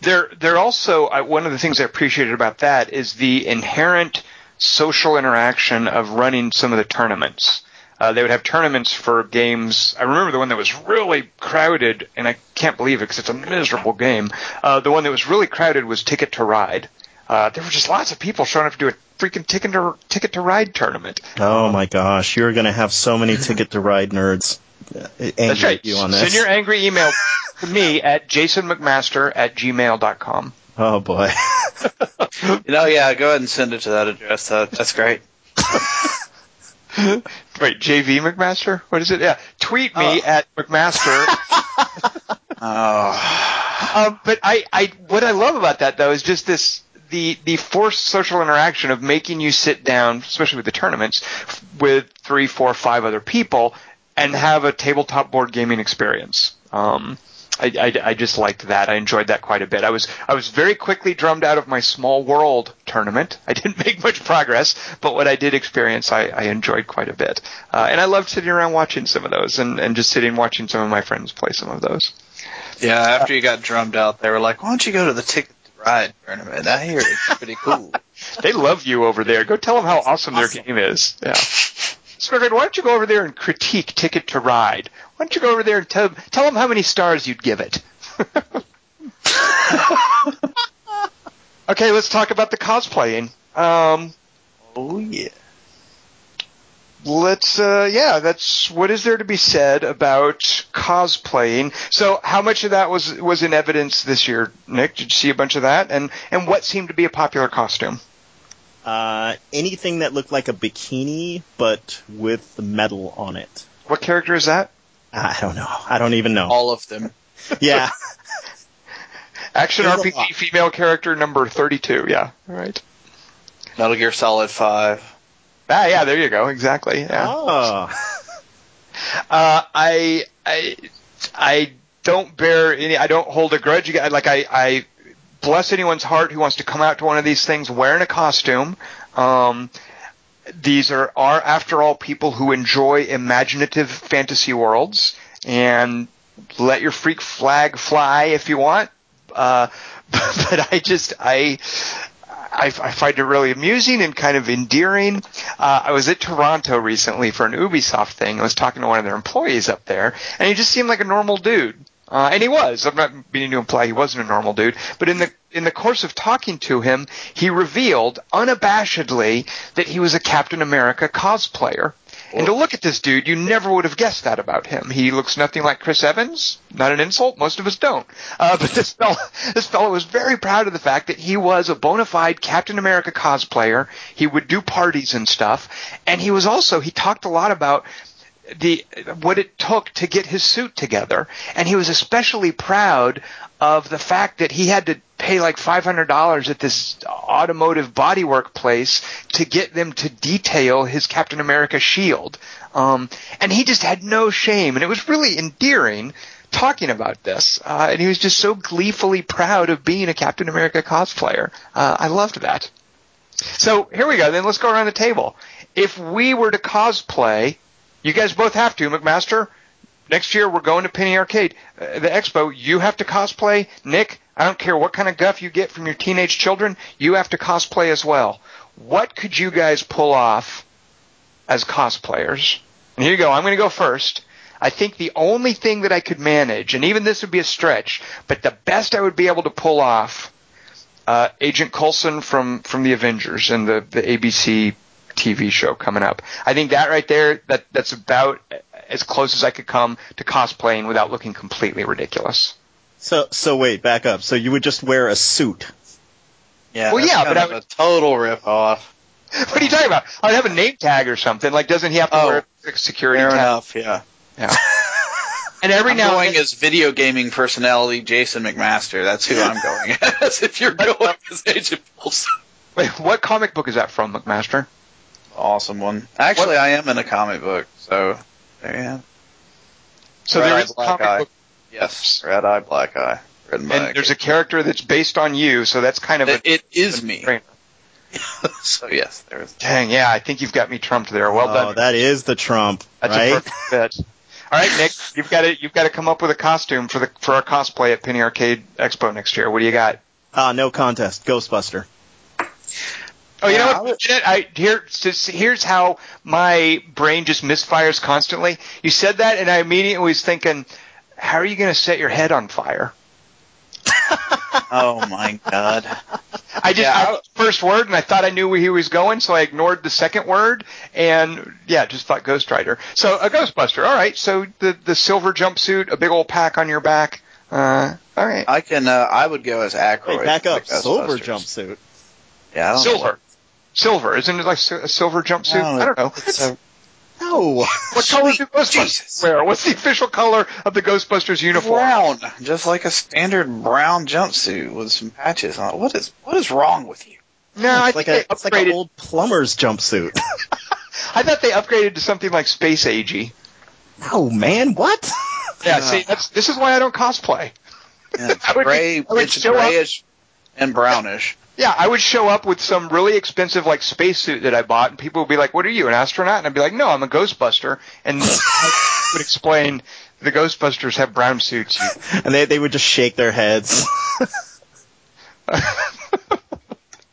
S2: They're they're also uh, one of the things I appreciated about that is the inherent social interaction of running some of the tournaments. Uh, they would have tournaments for games. I remember the one that was really crowded, and I can't believe it because it's a miserable game. Uh, the one that was really crowded was Ticket to Ride. Uh, there were just lots of people showing up to do a freaking Ticket to Ticket to Ride tournament.
S4: Oh my gosh, you're going to have so many ticket to ride nerds uh, angry
S2: That's right.
S4: at you on this.
S2: Send your angry email to me at jasonmcmaster at gmail.com.
S4: oh boy. *laughs*
S3: You know, yeah, go ahead and send it to that address. That, that's great. *laughs* *laughs*
S2: Wait, JV McMaster? What is it? Yeah. Tweet me
S3: Oh.
S2: at McMaster.
S3: Oh, *laughs*
S2: um, but I, I, what I love about that though is just this, the, the forced social interaction of making you sit down, especially with the tournaments, with three, four, five other people and have a tabletop board gaming experience. Um, I, I, I just liked that. I enjoyed that quite a bit. I was I was very quickly drummed out of my small world tournament. I didn't make much progress, but what I did experience, I, I enjoyed quite a bit. Uh, and I loved sitting around watching some of those, and, and just sitting watching some of my friends play some of those.
S3: yeah. After you got drummed out, they were like, "Why don't you go to the Ticket to Ride tournament? I hear it's pretty cool." *laughs*
S2: They love you over there. Go tell them how awesome,
S3: awesome.
S2: their game is. Yeah. Squidward, why don't you go over there and critique Ticket to Ride? Don't you go over there and tell tell them how many stars you'd give it? *laughs* okay, let's talk about the cosplaying. Um,
S3: Oh yeah.
S2: let's uh yeah that's what is there to be said about cosplaying so how much of that was was in evidence this year nick did you see a bunch of that and and what seemed to be a popular costume
S4: Uh, anything that looked like a bikini, but with the metal on it.
S2: what character is that
S4: I don't know. I don't even know.
S3: All of them. *laughs*
S4: Yeah. *laughs*
S2: action
S4: There's
S2: rpg female character number 32 yeah right
S3: Metal Gear Solid Five.
S2: ah yeah there you go exactly yeah
S4: Oh. *laughs*
S2: Uh, I, I, I don't bear any. I don't hold a grudge. You Like I, I bless anyone's heart who wants to come out to one of these things wearing a costume. Um, these are are after all people who enjoy imaginative fantasy worlds and let your freak flag fly if you want. Uh, *laughs* but I just I. I, I find it really amusing and kind of endearing. Uh, I was at Toronto recently for an Ubisoft thing. I was talking to one of their employees up there, and he just seemed like a normal dude. Uh, and he was. I'm not meaning to imply he wasn't a normal dude, but in the in the course of talking to him, he revealed unabashedly that he was a Captain America cosplayer. And to look at this dude, you never would have guessed that about him. He looks nothing like Chris Evans. Not an insult. Most of us don't. Uh, *laughs* but this fellow, this fellow was very proud of the fact that he was a bona fide Captain America cosplayer. He would do parties and stuff. And he was also, he talked a lot about the what it took to get his suit together, and he was especially proud of the fact that he had to pay like five hundred dollars at this automotive bodywork place to get them to detail his Captain America shield, um, and he just had no shame, and it was really endearing talking about this, uh, and he was just so gleefully proud of being a Captain America cosplayer. Uh, I loved that. So here we go. Then let's go around the table. If we were to cosplay, you guys both have to, McMaster. Next year we're going to Penny Arcade, uh, the expo. You have to cosplay. Nick, I don't care what kind of guff you get from your teenage children. You have to cosplay as well. What could you guys pull off as cosplayers? And here you go. I'm going to go first. I think the only thing that I could manage, and even this would be a stretch, but the best I would be able to pull off uh, Agent Coulson from from the Avengers and the the ABC TV show coming up. I think that right there that that's about as close as I could come to cosplaying without looking completely ridiculous.
S4: So, so wait, back up. So you would just wear a suit.
S3: Yeah.
S2: Well, yeah,
S3: kind
S2: but
S3: of
S2: I
S3: a
S2: would-
S3: total rip off. *laughs*
S2: What are you talking about? I'd have a name tag or something. Like, doesn't he have to
S3: Oh,
S2: wear a security
S3: Fair
S2: tag?
S3: enough. Yeah.
S2: Yeah. *laughs* And every
S3: I'm
S2: now
S3: going
S2: and then,
S3: as video gaming personality Jason McMaster. That's who I'm going *laughs* as. If you're going as Agent Coulson.
S2: wait, what comic book is that from, McMaster?
S3: Awesome one. Actually, I am in a comic book, so there you have.
S2: So
S3: Red
S2: there
S3: Eye,
S2: is a
S3: Black
S2: comic
S3: Eye.
S2: book,
S3: Yes, Red Eye, Black Eye, Red and
S2: and
S3: Black.
S2: there's a character that's based on you. So that's kind of a
S3: It, it is me. *laughs* so yes, there is.
S2: Dang, yeah, I think you've got me trumped there. Well
S4: oh,
S2: done.
S4: that is the Trump,
S2: That's
S4: right?
S2: a perfect fit. All right, Nick, you've got to you've got to come up with a costume for the for our cosplay at Penny Arcade Expo next year. What do you got?
S4: Ah, no contest. Ghostbuster.
S2: Oh, you
S3: Yeah,
S2: know what?
S3: would-
S2: You I, here, here's how my brain just misfires constantly. You said that, and I immediately was thinking, how are you going to set your head on fire? *laughs*
S3: Oh my god.
S2: I just
S3: Yeah,
S2: I,
S3: I-
S2: first word, and I thought I knew where he was going, so I ignored the second word, and yeah, just thought Ghost Rider. So a Ghostbuster. All right. So the the silver jumpsuit, a big old pack on your back. Uh, all right.
S3: I can. Uh, I would go as Aykroyd.
S4: Wait, back
S3: for
S4: up.
S3: the
S4: Silver jumpsuit.
S3: Yeah, I
S2: Silver. Silver. Isn't it like a silver jumpsuit?
S3: No,
S2: I don't know.
S3: It's a,
S4: No.
S2: What *laughs* color do
S3: Sweet
S2: Ghostbusters
S3: Jesus.
S2: wear? What's the official color of the Ghostbusters uniform?
S3: brown, just like a standard brown jumpsuit with some patches on it. What is what is wrong with you?
S2: No, I
S4: it's
S2: think
S4: like
S2: they
S4: a it's like an old plumber's jumpsuit. *laughs* *laughs*
S2: I thought they upgraded to something like space agey.
S4: no, man, what?
S2: Yeah,
S3: Uh.
S2: see, that's this is why I don't cosplay.
S3: Yeah, it's gray.
S2: I would
S3: it's
S2: show up-
S3: grayish and brownish.
S2: Yeah, I would show up with some really expensive like spacesuit that I bought, and people would be like, "What are you, an astronaut?" And I'd be like, "No, I'm a Ghostbuster." And *laughs* I would explain the Ghostbusters have brown suits. *laughs*
S4: and they they would just shake their heads. *laughs*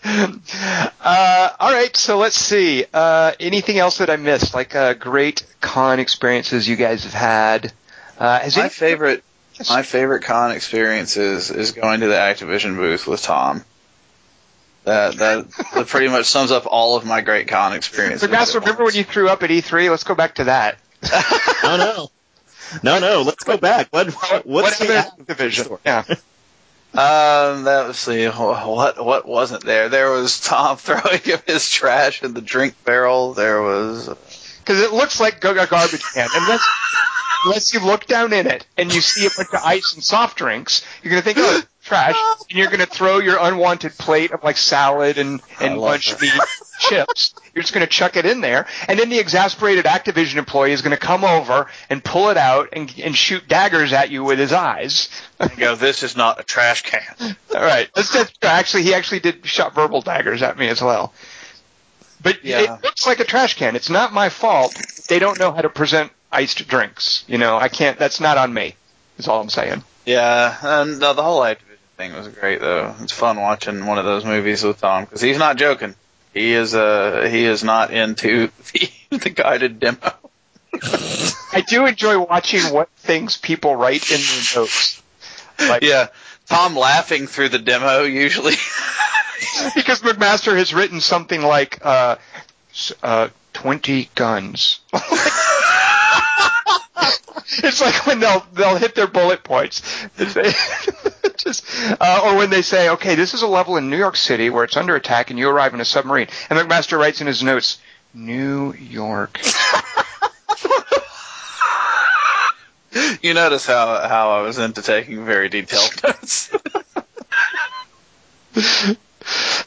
S2: uh, all right, so let's see. Uh, anything else that I missed? Like uh, great con experiences you guys have had? Uh, has
S3: My
S2: any-
S3: favorite,
S2: Yes.
S3: my favorite con experience is, is going to the Activision booth with Tom. That, that that pretty much sums up all of my great con experience.
S2: McMaster,
S3: at
S2: remember when you threw up at E3? Let's go back to that.
S4: Oh no. No, no. Let's go back. What?
S2: What,
S4: What's
S2: what
S4: the
S2: happened to Division? Yeah.
S3: Um, that was see what what wasn't there. There was Tom *laughs* throwing him his trash in the drink barrel. There was
S2: Because it looks like a garbage can. Unless, unless you look down in it and you see a bunch of ice and soft drinks, you're going to think, oh, it's trash. And you're going to throw your unwanted plate of like salad and, and
S3: I
S2: lunch meat *laughs* chips. You're just going to chuck it in there. And then the exasperated Activision employee is going to come over and pull it out and, and shoot daggers at you with his eyes.
S3: and go. This is not a trash can.
S2: All right. That's, that's, actually, he actually did shot verbal daggers at me as well. But
S3: Yeah.
S2: it looks like a trash can. It's not my fault. They don't know how to present iced drinks. You know, I can't. That's not on me. Is all I'm saying.
S3: Yeah, and no, the whole Activision thing was great though. It's fun watching one of those movies with Tom because he's not joking. He is uh he is not into *laughs* the, the guided demo. *laughs*
S2: I do enjoy watching what things people write in their notes. Like,
S3: Yeah, Tom laughing through the demo usually. *laughs*
S2: because McMaster has written something like uh, uh, 20 guns. *laughs* it's like when they'll they'll hit their bullet points. *laughs* Just, uh, or when they say, okay, this is a level in New York City where it's under attack and you arrive in a submarine. And McMaster writes in his notes, New York. *laughs*
S3: you notice how how I was into taking very detailed notes.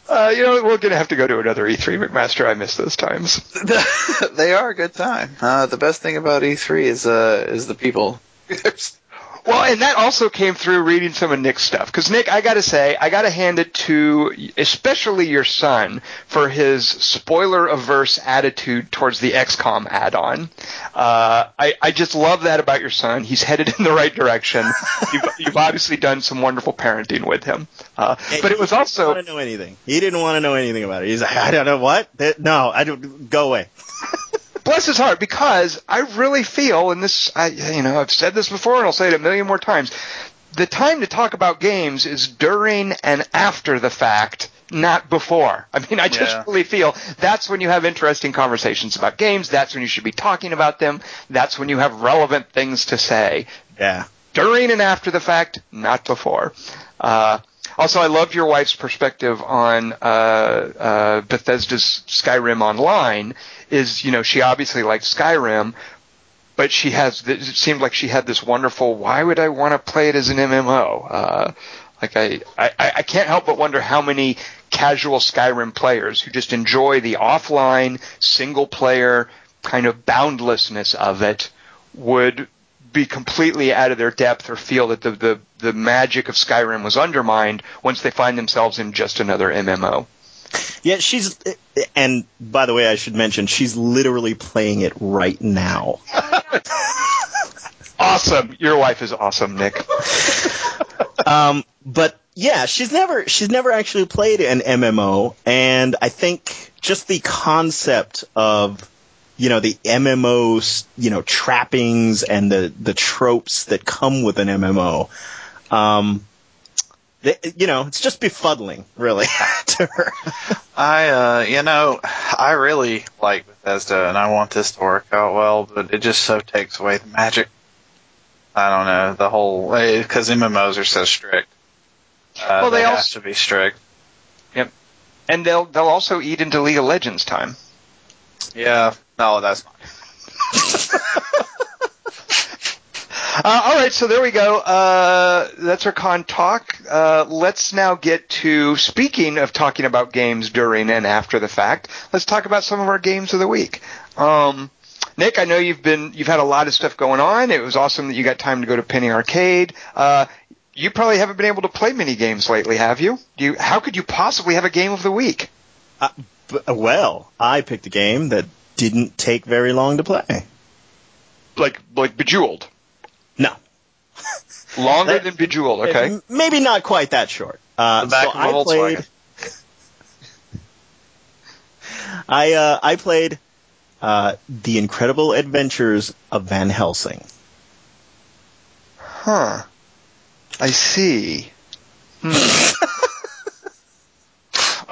S2: Uh, you know, we're going to have to go to another E3, McMaster. I miss those times. *laughs*
S3: they are a good time. Uh, the best thing about E3 is uh is the people. *laughs*
S2: Well, and that also came through reading some of Nick's stuff. Because Nick, I got to say, I got to hand it to especially your son for his spoiler-averse attitude towards the XCOM add-on. Uh, I, I just love that about your son. He's headed in the right direction. *laughs* you've, you've obviously done some wonderful parenting with him. Uh, but it was also-
S4: He didn't want to know anything. He didn't want to know anything about it. He's like, I don't know what. No, I don't. Go away.
S2: Bless his heart because I really feel, and this, I, you know, I've said this before and I'll say it a million more times. The time to talk about games is during and after the fact, not before. I mean, I just
S3: Yeah.
S2: really feel that's when you have interesting conversations about games. That's when you should be talking about them. That's when you have relevant things to say.
S4: Yeah.
S2: During and after the fact, not before. Uh, also, I love your wife's perspective on uh, uh, Bethesda's Skyrim Online. Is you know she obviously liked Skyrim, but she has it seemed like she had this wonderful. Why would I want to play it as an MMO? Uh, like I, I I can't help but wonder how many casual Skyrim players who just enjoy the offline single player kind of boundlessness of it would be completely out of their depth or feel that the, the, the magic of Skyrim was undermined once they find themselves in just another MMO.
S4: Yeah, she's. And by the way, I should mention she's literally playing it right now. *laughs*
S2: Awesome. Your wife is awesome, Nick.
S4: Um, but yeah, she's never she's never actually played an MMO, and I think just the concept of you know the MMO's you know trappings and the the tropes that come with an MMO, um, th- you know, it's just befuddling, really, *laughs* to her.
S3: I uh you know I really like Bethesda and I want this to work out well, but it just so takes away the magic. I don't know the whole because MMOs are so strict. Uh,
S2: Well, they
S3: they, have to be strict. Yep.
S2: And they'll they'll also eat into League of Legends time.
S3: Yeah, no, that's not. *laughs*
S2: Uh, all right, so there we go. Uh, that's our con talk. Uh, let's now get to speaking of talking about games during and after the fact. Let's talk about some of our games of the week. Um, Nick, I know you've been you've had a lot of stuff going on. It was awesome that you got time to go to Penny Arcade. Uh, you probably haven't been able to play many games lately, have you? Do you? How could you possibly have a game of the week?
S4: But, well, I picked a game that didn't take very long to play.
S2: Like like Bejeweled,
S4: No, *laughs*
S2: longer
S4: That-
S2: than Bejeweled. Okay.
S4: Maybe not quite that short. Uh,
S3: The back
S4: so
S3: of a
S4: I
S3: Volkswagen.
S4: played. *laughs* I uh, I played uh, the Incredible Adventures of Van Helsing.
S2: Huh. I see. Hmm. *laughs*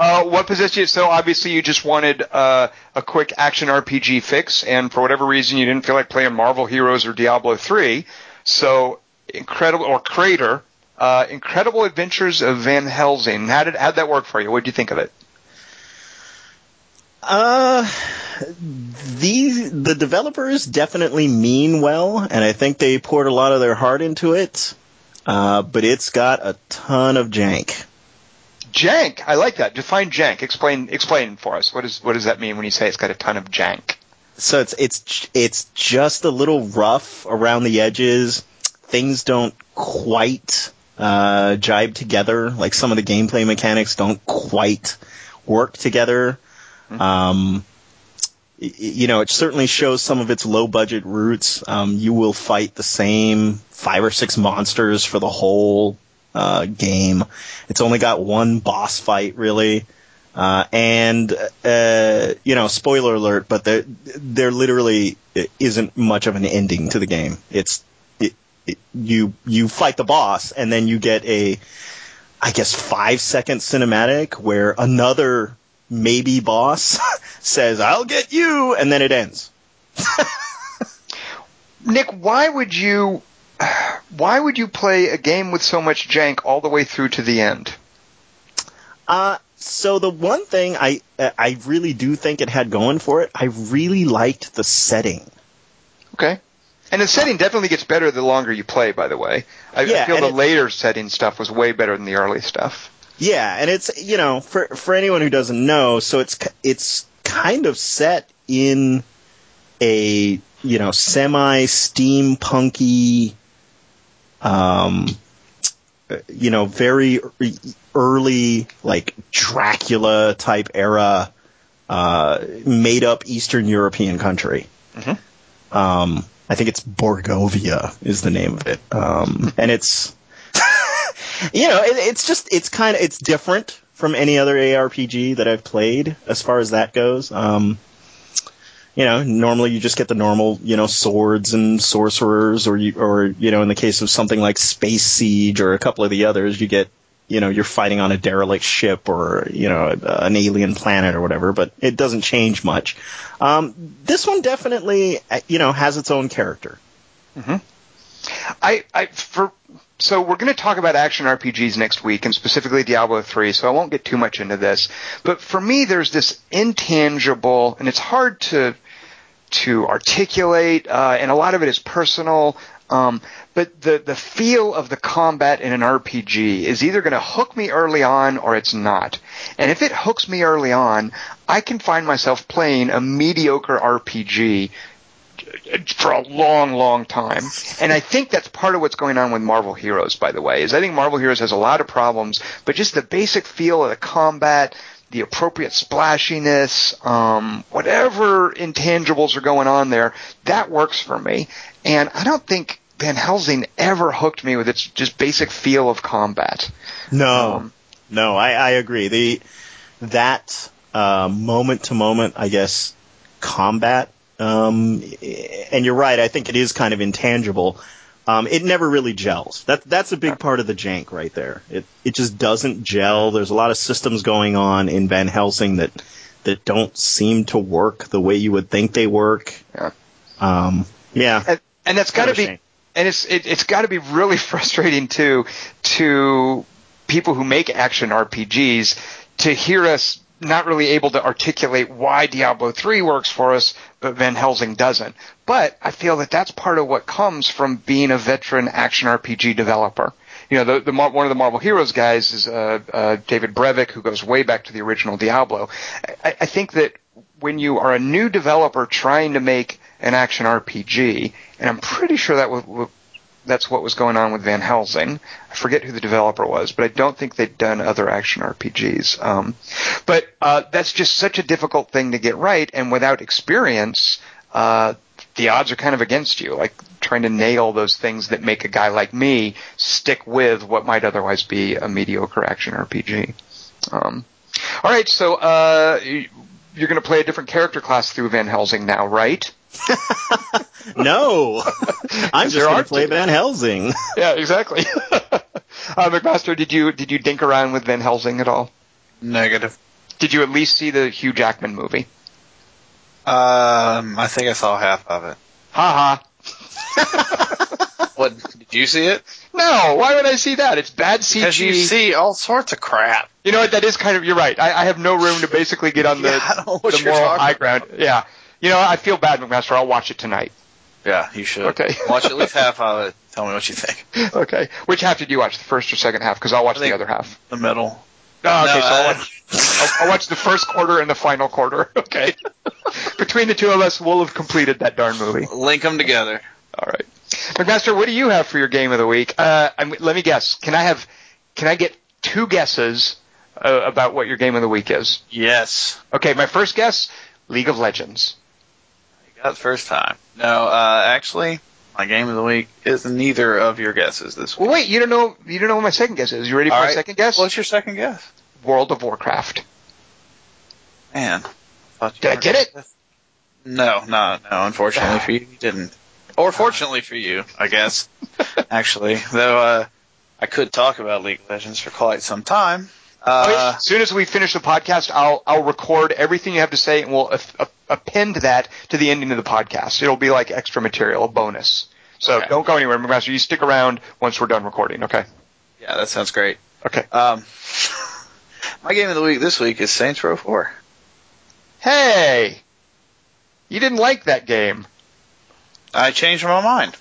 S2: uh, what position? So obviously you just wanted uh, a quick action RPG fix, and for whatever reason you didn't feel like playing Marvel Heroes or Diablo 3. So incredible or Crater, uh, Incredible Adventures of Van Helsing. How did how did that work for you? What did you think of it?
S4: Uh, these the developers definitely mean well, and I think they poured a lot of their heart into it. Uh, but it's got a ton of jank.
S2: Jank, I like that. Define jank. Explain explain for us. What does what does that mean when you say it's got a ton of jank?
S4: So it's it's it's just a little rough around the edges. Things don't quite uh, jibe together. Like some of the gameplay mechanics don't quite work together. Mm-hmm. Um, you know, it certainly shows some of its low budget roots. Um, you will fight the same five or six monsters for the whole uh, game. It's only got one boss fight really. Uh, and uh, you know, spoiler alert, but there there literally isn't much of an ending to the game. It's it, it, you you fight the boss, and then you get a, I guess, five second cinematic where another maybe boss *laughs* says, "I'll get you," and then it ends. *laughs*
S2: Nick, why would you *sighs* why would you play a game with so much jank all the way through to the end?
S4: Uh, so the one thing I I really do think it had going for it, I really liked the setting.
S2: Okay. And the setting definitely gets better the longer you play, by the way. I, yeah, I feel the it, later setting stuff was way better than the early stuff.
S4: Yeah, and it's you know for for anyone who doesn't know, so it's it's kind of set in a you know semi steampunky um, you know, very early, like Dracula type era, uh, made up Eastern European country. Mm-hmm. Um, I think it's Borgovia is the name of it. Um, and it's, *laughs* you know, it, it's just, it's kind of, it's different from any other ARPG that I've played as far as that goes. Um, you know, normally you just get the normal, you know, swords and sorcerers, or you, or you know, in the case of something like Space Siege or a couple of the others, you get, you know, you're fighting on a derelict ship or you know, an alien planet or whatever. But it doesn't change much. Um, this one definitely, you know, has its own character.
S2: Mm-hmm. I, I, for so we're going to talk about action RPGs next week, and specifically Diablo 3. So I won't get too much into this. But for me, there's this intangible, and it's hard to to articulate, uh, and a lot of it is personal. Um, but the the feel of the combat in an RPG is either going to hook me early on or it's not. And if it hooks me early on, I can find myself playing a mediocre RPG for a long, long time. And I think that's part of what's going on with Marvel Heroes, by the way, is I think Marvel Heroes has a lot of problems, but just the basic feel of the combat, the appropriate splashiness, um, whatever intangibles are going on there, that works for me. And I don't think Van Helsing ever hooked me with its just basic feel of combat.
S4: No, um, no, I, I agree. The that moment to moment, I guess, combat um, and you're right. I think it is kind of intangible. Um, it never really gels. That that's a big part of the jank right there. It it just doesn't gel. There's a lot of systems going on in Van Helsing that that don't seem to work the way you would think they work. Yeah. Um, yeah.
S2: And, and that's got to be, and it's it, it's got to be really *laughs* frustrating too to people who make action RPGs to hear us not really able to articulate why Diablo 3 works for us, Van Helsing doesn't. But I feel that that's part of what comes from being a veteran action RPG developer. You know, the, the one of the Marvel Heroes guys is uh, uh, David Brevik, who goes way back to the original Diablo. I, I think that when you are a new developer trying to make an action RPG, and I'm pretty sure that would, that's what was going on with Van Helsing. I forget who the developer was, but I don't think they'd done other action RPGs. Um, but uh, that's just such a difficult thing to get right, and without experience, uh, the odds are kind of against you. Like trying to nail those things that make a guy like me stick with what might otherwise be a mediocre action RPG. Um, all right, so uh, you're going to play a different character class through Van Helsing now, right? *laughs*
S4: no, I'm just
S2: There
S4: going to play. Van Helsing. *laughs*
S2: Yeah, exactly. *laughs* uh, McMaster, did you did you dink around with Van Helsing at all?
S3: Negative.
S2: Did you at least see the Hugh Jackman movie?
S3: Um, I think I saw half of it.
S2: Ha ha.
S3: What? Did you see it?
S2: No, why would I see that? It's bad CG.
S3: Because you see all sorts of crap.
S2: You know what? That is kind of. You're right. I, I have no room to basically get on the,
S3: Yeah, I don't know what
S2: the moral high ground. Yeah. You know, I feel bad, McMaster. I'll watch it tonight.
S3: Yeah, you should.
S2: Okay. *laughs*
S3: Watch at least half of it. Tell me what you think. *laughs*
S2: Okay. Which half did you watch? The first or second half? Because I'll watch the other half.
S3: The middle.
S2: Oh, okay,
S3: No,
S2: so I'll watch, I'll, I'll watch the first quarter and the final quarter. *laughs* Okay. Between the two of us, we'll have completed that darn movie.
S3: Link them together.
S2: All right. McMaster, what do you have for your game of the week? Uh, let me guess. Can I have? Can I get two guesses uh, about what your game of the week is?
S3: Yes.
S2: Okay, my first guess: League of Legends.
S3: Got first time. No, uh, actually, my game of the week is neither of your guesses this week.
S2: Well, wait, you don't know. You don't know what my second guess is. You ready for
S3: All
S2: my
S3: right.
S2: second guess?
S3: What's your second guess?
S2: World of Warcraft.
S3: Man. I
S2: Did I get it?
S3: No, no, no. Unfortunately for you, you didn't. Or fortunately for you, I guess. *laughs* Actually, though, uh, I could talk about League of Legends for quite some time.
S2: Oh.
S3: Uh,
S2: as soon as we finish the podcast, I'll I'll record everything you have to say, and we'll a- a- append that to the ending of the podcast. It'll be like extra material, a bonus. So
S3: Okay.
S2: don't go anywhere, McMaster. You stick around once we're done recording. Okay.
S3: yeah, that sounds great.
S2: Okay.
S3: Um, *laughs* my game of the week this week is Saints Row 4.
S2: Hey, you didn't like that game.
S3: I changed my mind.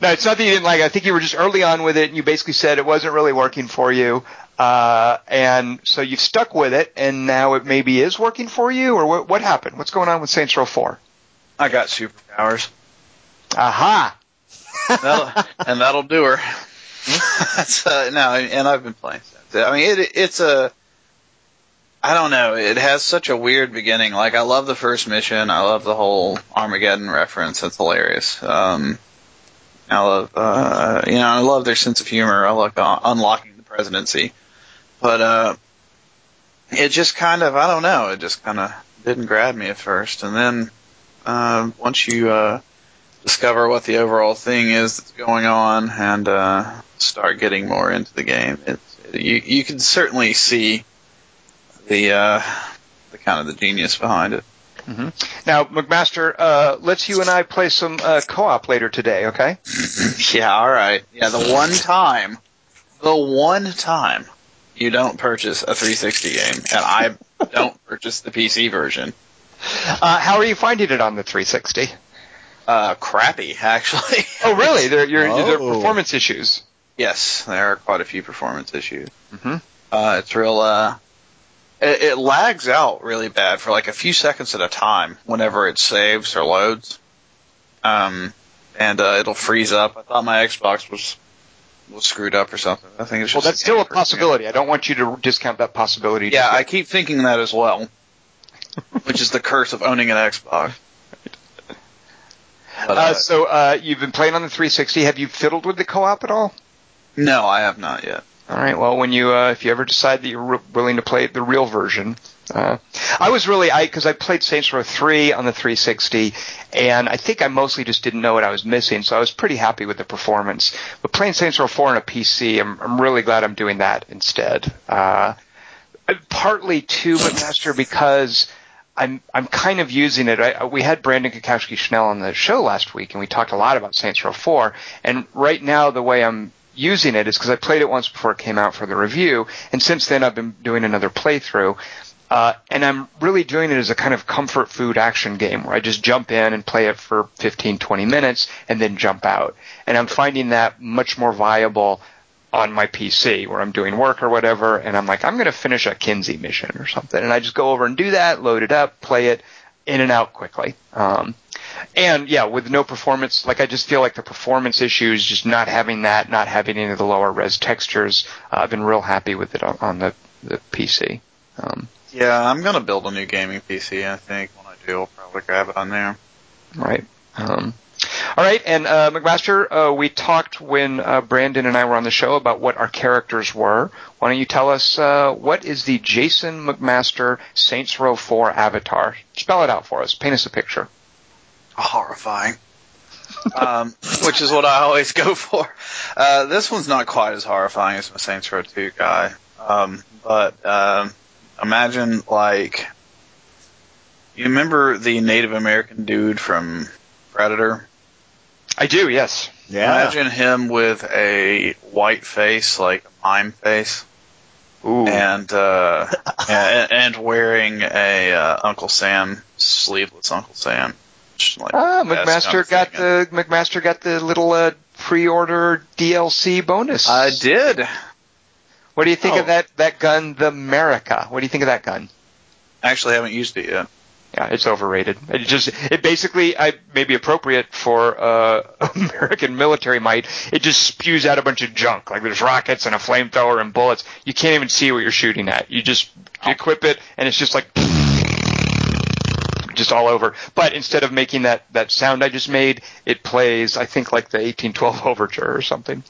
S2: No, it's not that you didn't like it. I think you were just early on with it, and you basically said it wasn't really working for you. Uh, and so you've stuck with it, and now it maybe is working for you, or what, what happened? What's going on with Saints Row 4?
S3: I got superpowers.
S2: Aha!
S3: that'll, *laughs* and that'll do her. *laughs* That's uh, no, and I've been playing. Since. I mean, it, it's a. I don't know. It has such a weird beginning. Like, I love the first mission. I love the whole Armageddon reference. That's hilarious. Um, I love, uh, you know, I love their sense of humor. I like uh, unlocking the presidency, but uh, it just kind of, I don't know. It just kind of didn't grab me at first, and then uh, once you uh, discover what the overall thing is that's going on and uh, start getting more into the game. It's, you you can certainly see the uh, the kind of the genius behind it.
S2: Now, McMaster, uh, let's you and I play some uh, co-op later today, okay? *laughs*
S3: Yeah, all right. Yeah, the one time, the one time you don't purchase a 360 game, and I *laughs* don't purchase the PC version.
S2: Uh, how are you finding it on the 360?
S3: Uh, crappy, actually. *laughs*
S2: Oh, really? There, you're, there are
S4: Oh.
S2: performance issues.
S3: Yes, there are quite a few performance issues.
S2: Mhm.
S3: Uh, it's real. Uh, it, it lags out really bad for like a few seconds at a time whenever it saves or loads. Um, and uh, it'll freeze up. I thought my Xbox was was screwed up or something. I think it's
S2: Well, that's still a possibility. I don't want you to discount that possibility.
S3: Yeah, I keep thinking that as well, which is the curse of owning an Xbox. But,
S2: Uh,
S3: uh,
S2: so uh, you've been playing on the 360. Have you fiddled with the co-op at all?
S3: no, I have not yet.
S2: All right. Well, when you uh, if you ever decide that you're re- willing to play the real version, uh, I was really I because I played Saints Row 3 on the 360, and I think I mostly just didn't know what I was missing, so I was pretty happy with the performance. But playing Saints Row 4 on a PC, I'm I'm really glad I'm doing that instead. Uh, partly too, but Master because. I'm I'm kind of using it. I, we had Brandon Kakowski Schnell on the show last week, and we talked a lot about Saints Row 4. And right now, the way I'm using it is because I played it once before it came out for the review, and since then I've been doing another playthrough. Uh, and I'm really doing it as a kind of comfort food action game where I just jump in and play it for 15, 20 minutes and then jump out. And I'm finding that much more viable on my PC where I'm doing work or whatever, and I'm like, I'm going to finish a Kinzie mission or something, and I just go over and do that, load it up, play it, in and out quickly. Um, and yeah, with no performance, like I just feel like the performance issues, just not having that, not having any of the lower res textures, uh, I've been real happy with it on, on the, the PC. Um,
S3: Yeah, I'm gonna build a new gaming PC. I think when I do, I'll probably grab it on there.
S2: right. Um, all right, and uh, McMaster, uh, we talked when uh, Brandon and I were on the show about what our characters were. Why don't you tell us uh, what is the Jason McMaster Saints Row 4 avatar? Spell it out for us. Paint us a picture.
S3: horrifying. *laughs* um, which is what I always go for. Uh, this one's not quite as horrifying as my Saints Row 2 guy. Um, but um, imagine like you remember the Native American dude from Predator?
S2: I do, yes.
S4: Yeah.
S3: Imagine him with a white face, like a mime face,
S2: Ooh.
S3: and uh, *laughs* and, and wearing a uh, Uncle Sam sleeveless Uncle Sam. Like
S2: ah, McMaster
S3: kind of
S2: got
S3: thing.
S2: the McMaster got the little uh, pre-order DLC bonus.
S3: I did.
S2: What do you think
S4: Oh.
S2: of that that gun, the America? What do you think of that gun?
S3: I actually, haven't used it yet.
S2: Yeah, it's overrated. It just it basically I may be appropriate for uh, *laughs* American military might. It just spews out a bunch of junk. Like there's rockets and a flamethrower and bullets. You can't even see what you're shooting at. You just equip it and it's just like *laughs* just all over. But instead of making that that sound I just made, it plays I think like the 1812 *laughs* overture or something.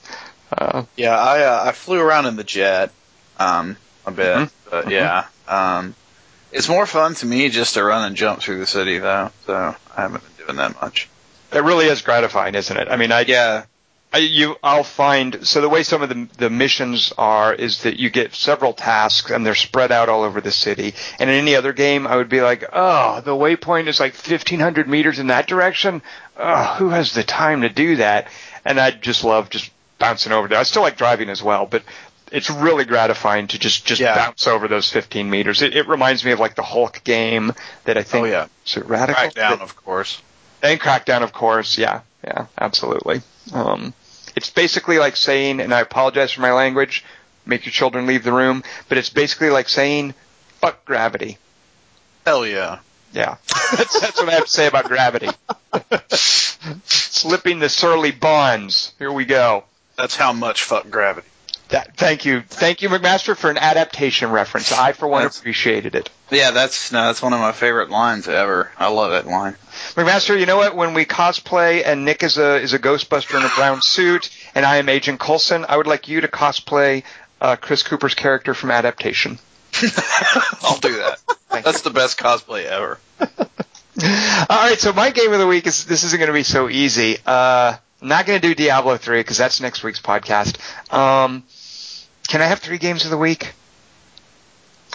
S2: Uh,
S3: Yeah, I uh, I flew around in the jet um, a bit,
S2: Mhm.
S3: but
S2: Mhm.
S3: yeah, um, it's more fun to me just to run and jump through the city though. So I haven't been doing that much.
S2: it really is gratifying, isn't it? I mean, I
S3: Yeah,
S2: I, you, I'll find so the way some of the the missions are is that you get several tasks and they're spread out all over the city. And in any other game, I would be like, oh, the waypoint is like 1,500 meters in that direction. Oh, who has the time to do that? And I'd just love just bouncing over there. I still like driving as well, but it's really gratifying to just just
S3: Yeah.
S2: bounce over those 15 meters. It, it reminds me of like the Hulk game that I think.
S3: Oh, yeah.
S2: is it Radical?
S3: Crackdown, of course.
S2: And Crackdown, of course. Yeah, yeah, absolutely. Um, it's basically like saying, and I apologize for my language, make your children leave the room, but it's basically like saying, fuck gravity.
S3: Hell yeah.
S2: Yeah, *laughs* that's, that's what I have to say about gravity. *laughs* Slipping the surly bonds. Here we go.
S3: That's how much fuck gravity.
S2: That, thank you, thank you, McMaster, for an adaptation reference. I, for one,
S3: That's-
S2: appreciated it.
S3: Yeah, that's no, that's one of my favorite lines ever. I love that line.
S2: McMaster, you know what? When we cosplay and Nick is a is a Ghostbuster in a brown suit, and I am Agent Coulson, I would like you to cosplay uh, Chris Cooper's character from Adaptation. *laughs*
S3: I'll do that. That's the best cosplay ever. *laughs*
S2: All right, so my game of the week is this isn't going to be so easy. Uh, I'm not going to do Diablo three because that's next week's podcast. Um, can I have three games of the week?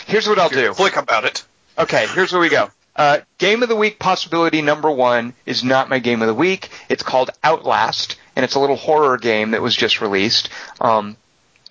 S2: Here's what I'll do.
S3: Click about it.
S2: Okay, here's where we go. Uh, game of the week possibility number one is not my game of the week. It's called Outlast, and it's a little horror game that was just released. Um,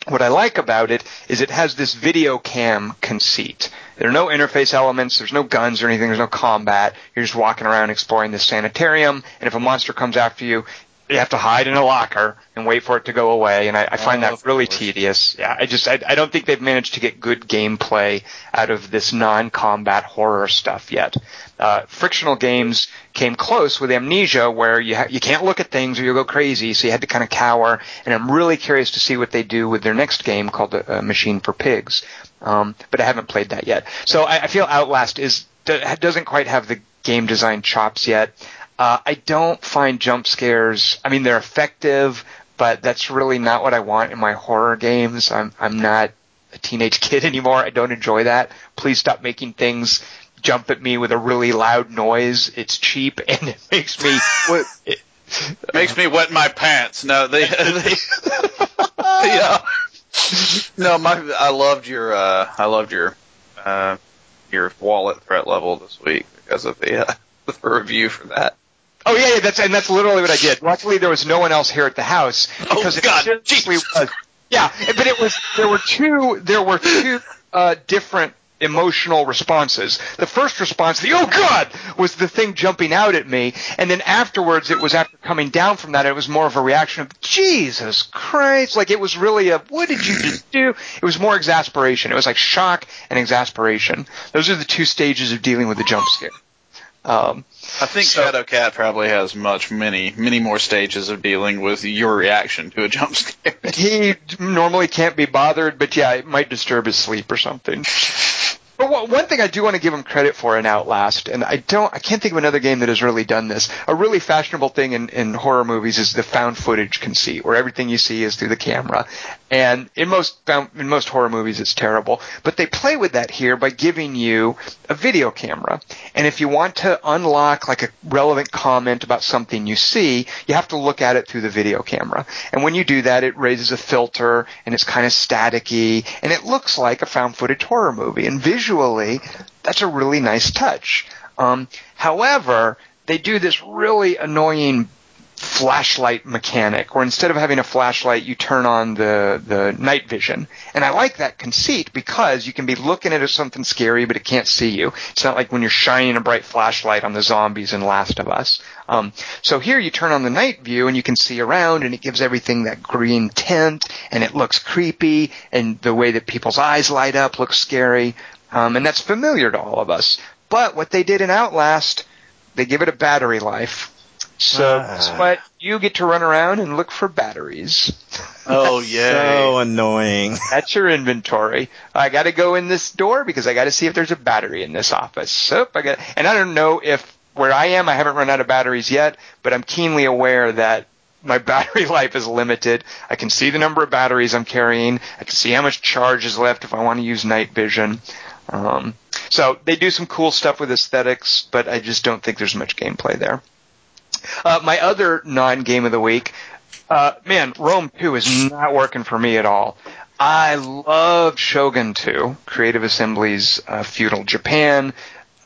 S2: what I like about it is it has this video cam conceit. There are no interface elements, there's no guns or anything, there's no combat. You're just walking around exploring this sanitarium, and if a monster comes after you, you have to hide in a locker and wait for it to go away, and I, I find
S3: Oh,
S2: that really
S3: course.
S2: tedious. Yeah, I just I, I don't think they've managed to get good gameplay out of this non-combat horror stuff yet. Uh, frictional games came close with Amnesia, where you ha- you can't look at things or you'll go crazy, so you had to kind of cower. And I'm really curious to see what they do with their next game called uh, Machine for Pigs. Um, but I haven't played that yet. So I, I feel Outlast is doesn't quite have the game design chops yet. Uh, I don't find jump scares. I mean, they're effective, but that's really not what I want in my horror games. I'm I'm not a teenage *laughs* kid anymore. I don't enjoy that. Please stop making things jump at me with a really loud noise. It's cheap *laughs* and it makes me. *laughs*
S3: What? Makes me wet my pants. No, they, they yeah. No, my I loved your uh I loved your uh your wallet threat level this week because of the uh, the review for that.
S2: Oh yeah, yeah, that's and that's literally what I did. Luckily, there was no one else here at the house
S3: Oh,
S2: because it
S3: God,
S2: seriously
S3: Jesus.
S2: was. Yeah, but it was there were two there were two uh, different emotional responses. The first response, the oh god, was the thing jumping out at me, and then afterwards, it was after coming down from that, it was more of a reaction of Jesus Christ, like it was really a what did you just do? It was more exasperation. It was like shock and exasperation. Those are the two stages of dealing with the jump scare. Um,
S3: I think
S2: So-
S3: Shadowcat probably has much many many more stages of dealing with your reaction to a jump scare.
S2: he normally can't be bothered, but yeah, it might disturb his sleep or something. *laughs* But one thing I do want to give them credit for in Outlast, and I don't, I can't think of another game that has really done this. A really fashionable thing in, in horror movies is the found footage conceit, where everything you see is through the camera. And in most in most horror movies, it's terrible. But they play with that here by giving you a video camera. And if you want to unlock like a relevant comment about something you see, you have to look at it through the video camera. And when you do that, it raises a filter, and it's kind of staticky, and it looks like a found footage horror movie. And visually visually, that's a really nice touch. Um, however, they do this really annoying flashlight mechanic where instead of having a flashlight you turn on the the night vision. And i like that conceit because you can be looking at something scary but it can't see you. It's not like when you're shining a bright flashlight on the zombies in last of us. Um, so here you turn on the night view and you can see around and it gives everything that green tint and it looks creepy and the way that people's eyes light up looks scary um, and that's familiar to all of us. But what they did in Outlast, they give it a battery life. So ah. what you get to run around and look for batteries.
S3: Oh *laughs* yeah,
S4: so annoying. *laughs*
S2: That's your inventory. I got to go in this door because I got to see if there's a battery in this office. So I got, and I don't know if where I am, I haven't run out of batteries yet, but I'm keenly aware that my *laughs* battery life is limited. I can see the number of batteries I'm carrying. I can see how much charge is left if I want to use night vision. Um, so they do some cool stuff with aesthetics, but I just don't think there's much gameplay there. Uh, my other non-game of the week, uh, man, Rome 2 is not working for me at all. I loved Shogun 2, Creative Assembly's uh, feudal Japan,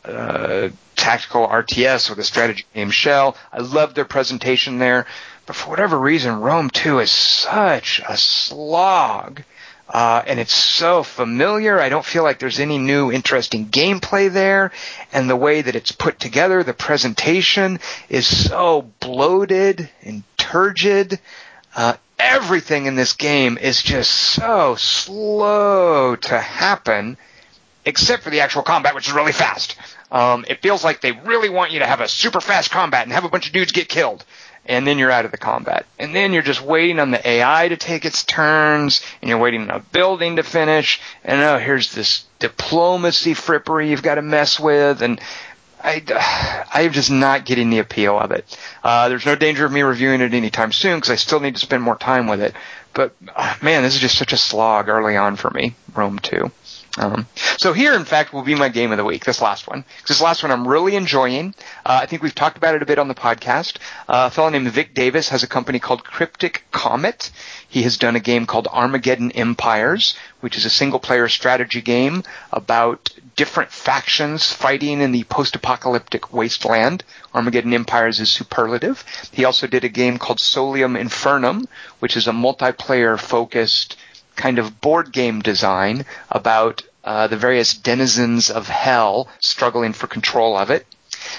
S2: uh, tactical RTS with a strategy game shell. I loved their presentation there, but for whatever reason, Rome 2 is such a slog. Uh, and it's so familiar. I don't feel like there's any new interesting gameplay there. And the way that it's put together, the presentation is so bloated and turgid. Uh, everything in this game is just so slow to happen, except for the actual combat, which is really fast. Um, it feels like they really want you to have a super fast combat and have a bunch of dudes get killed and then you're out of the combat. And then you're just waiting on the AI to take its turns, and you're waiting on a building to finish, and oh, here's this diplomacy frippery you've got to mess with, and I, *sighs* I'm just not getting the appeal of it. Uh, there's no danger of me reviewing it anytime soon because I still need to spend more time with it. But uh, man, this is just such a slog early on for me. Rome 2. Um, so here, in fact, will be my game of the week. This last one, this last one I'm really enjoying. Uh, I think we've talked about it a bit on the podcast. Uh, a fellow named Vic Davis has a company called Cryptic Comet. He has done a game called Armageddon Empires, which is a single-player strategy game about different factions fighting in the post-apocalyptic wasteland. Armageddon Empires is superlative. He also did a game called Solium Infernum, which is a multiplayer focused kind of board game design about uh, the various denizens of hell struggling for control of it.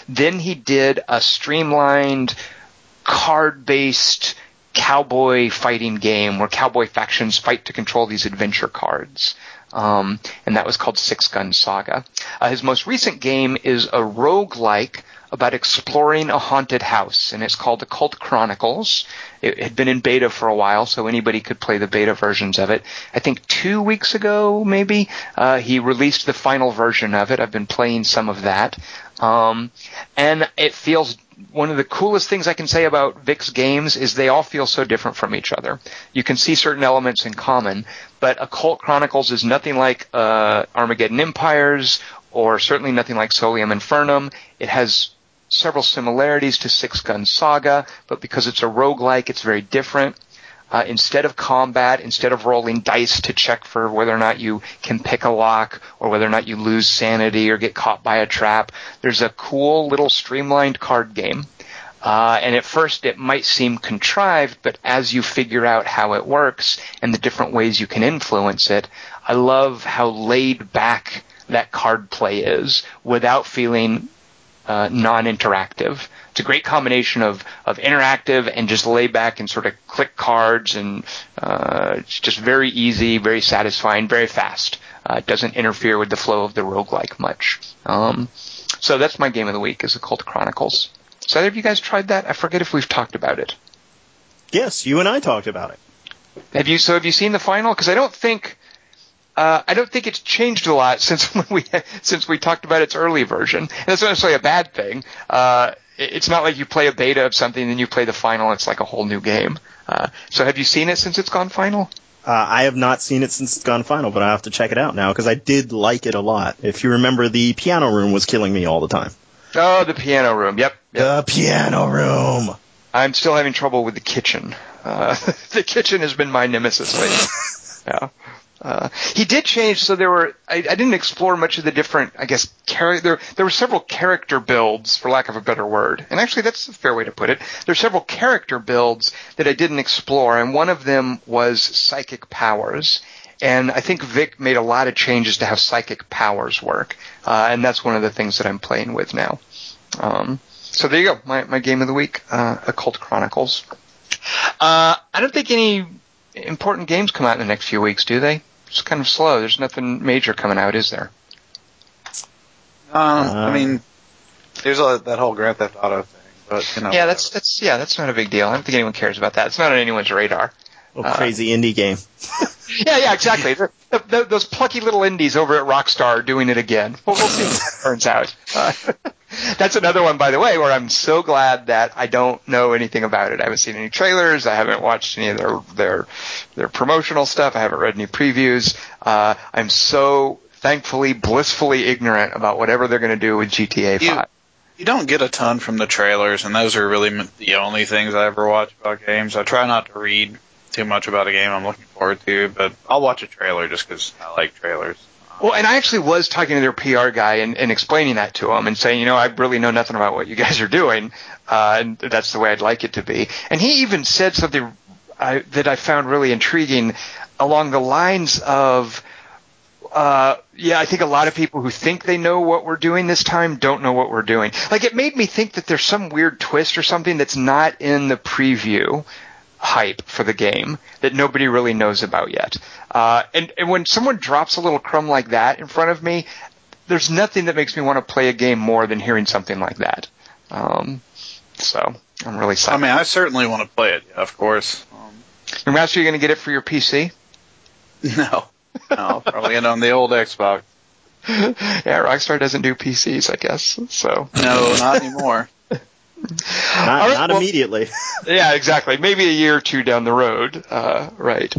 S2: Then he did a streamlined card-based cowboy fighting game where cowboy factions fight to control these adventure cards. Um, and that was called Six Gun Saga. Uh, his most recent game is a rogue-like about exploring a haunted house, and it's called Occult Chronicles. It had been in beta for a while, so anybody could play the beta versions of it. I think two weeks ago, maybe, uh, he released the final version of it. I've been playing some of that. Um, and it feels one of the coolest things I can say about Vic's games is they all feel so different from each other. You can see certain elements in common, but Occult Chronicles is nothing like uh, Armageddon Empires or certainly nothing like Solium Infernum. It has several similarities to Six Gun Saga, but because it's a roguelike, it's very different. Uh, instead of combat, instead of rolling dice to check for whether or not you can pick a lock or whether or not you lose sanity or get caught by a trap, there's a cool little streamlined card game. Uh, and at first it might seem contrived, but as you figure out how it works and the different ways you can influence it, I love how laid back that card play is without feeling uh, non-interactive. It's a great combination of, of interactive and just lay back and sort of click cards and uh, it's just very easy, very satisfying, very fast. Uh, it doesn't interfere with the flow of the roguelike much. Um, so that's my game of the week is the Occult Chronicles. So either of you guys tried that? I forget if we've talked about it.
S4: Yes, you and I talked about it.
S2: Have you? So have you seen the final? Because I don't think uh, I don't think it's changed a lot since *laughs* when we since we talked about its early version. And that's not necessarily a bad thing. Uh, it's not like you play a beta of something and then you play the final. It's like a whole new game. Uh, so have you seen it since it's gone final?
S4: Uh, I have not seen it since it's gone final, but I have to check it out now because I did like it a lot. If you remember, the piano room was killing me all the time.
S2: Oh, the piano room. Yep.
S4: yep. The piano room.
S2: I'm still having trouble with the kitchen. Uh, *laughs* the kitchen has been my nemesis lately. *laughs* yeah. Uh, he did change, so there were. I, I, didn't explore much of the different. I guess character. There, there were several character builds, for lack of a better word. And actually, that's a fair way to put it. There's several character builds that I didn't explore, and one of them was psychic powers. And I think Vic made a lot of changes to how psychic powers work, uh, and that's one of the things that I'm playing with now. Um, so there you go, my, my game of the week, uh, Occult Chronicles. Uh, I don't think any important games come out in the next few weeks, do they? It's kind of slow. There's nothing major coming out, is there?
S3: Um, I mean, there's a, that whole Grand Theft Auto thing, but you know.
S2: Yeah, that's that's yeah, that's not a big deal. I don't think anyone cares about that. It's not on anyone's radar.
S4: Oh, uh, crazy indie game. *laughs*
S2: yeah, yeah, exactly. The, the, those plucky little indies over at Rockstar are doing it again. Well, we'll see how that turns out. Uh, *laughs* that's another one, by the way, where I'm so glad that I don't know anything about it. I haven't seen any trailers. I haven't watched any of their their their promotional stuff. I haven't read any previews. Uh, I'm so thankfully, blissfully ignorant about whatever they're going to do with GTA 5.
S3: You, you don't get a ton from the trailers, and those are really the only things I ever watch about games. I try not to read too much about a game I'm looking forward to, but I'll watch a trailer just because I like trailers.
S2: Well, and I actually was talking to their PR guy and, and explaining that to him and saying, you know, I really know nothing about what you guys are doing, uh, and that's the way I'd like it to be. And he even said something I, that I found really intriguing along the lines of, uh, yeah, I think a lot of people who think they know what we're doing this time don't know what we're doing. Like it made me think that there's some weird twist or something that's not in the preview hype for the game that nobody really knows about yet. Uh, and, and when someone drops a little crumb like that in front of me, there's nothing that makes me want to play a game more than hearing something like that. Um, so I'm really excited.
S3: I mean, I certainly want to play it, of course. Um,
S2: and Master, you're going to get it for your PC? *laughs*
S3: No, no, probably get on the old Xbox. *laughs*
S2: yeah, Rockstar doesn't do PCs, I guess. So
S3: no, not anymore.
S4: Not, right, not well, immediately. *laughs*
S2: yeah, exactly. Maybe a year or two down the road. Uh, right.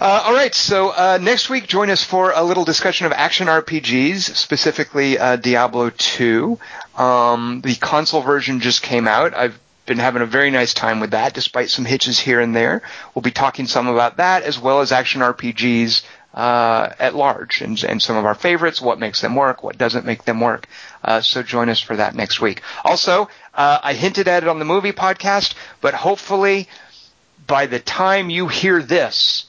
S2: Uh, all right, so uh, next week, join us for a little discussion of action RPGs, specifically uh, Diablo 2. Um, the console version just came out. I've been having a very nice time with that, despite some hitches here and there. We'll be talking some about that, as well as action RPGs uh, at large and, and, some of our favorites, what makes them work, what doesn't make them work. Uh, so join us for that next week. Also, uh, I hinted at it on the movie podcast, but hopefully by the time you hear this,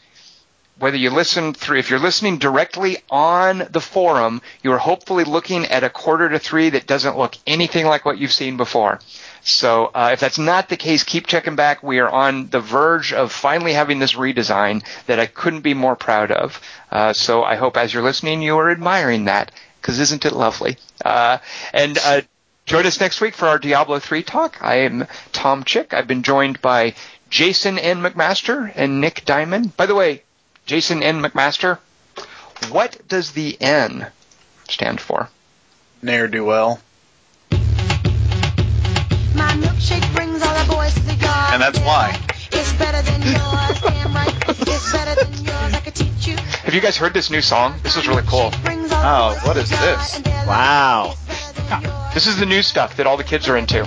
S2: whether you listen through, if you're listening directly on the forum, you're hopefully looking at a quarter to three that doesn't look anything like what you've seen before. So uh, if that's not the case, keep checking back. We are on the verge of finally having this redesign that I couldn't be more proud of. Uh, so I hope as you're listening, you are admiring that because isn't it lovely? Uh, and uh, join us next week for our Diablo 3 talk. I am Tom Chick. I've been joined by Jason N. McMaster and Nick Diamond. By the way, Jason N. McMaster, what does the N stand for?
S3: Ne'er do well. My milkshake brings all the boys to the yard. And that's why. It's better than yours, damn right.
S2: Have you guys heard this new song? This is really cool.
S3: Oh, what is this?
S4: Wow.
S2: This is the new stuff that all the kids are into.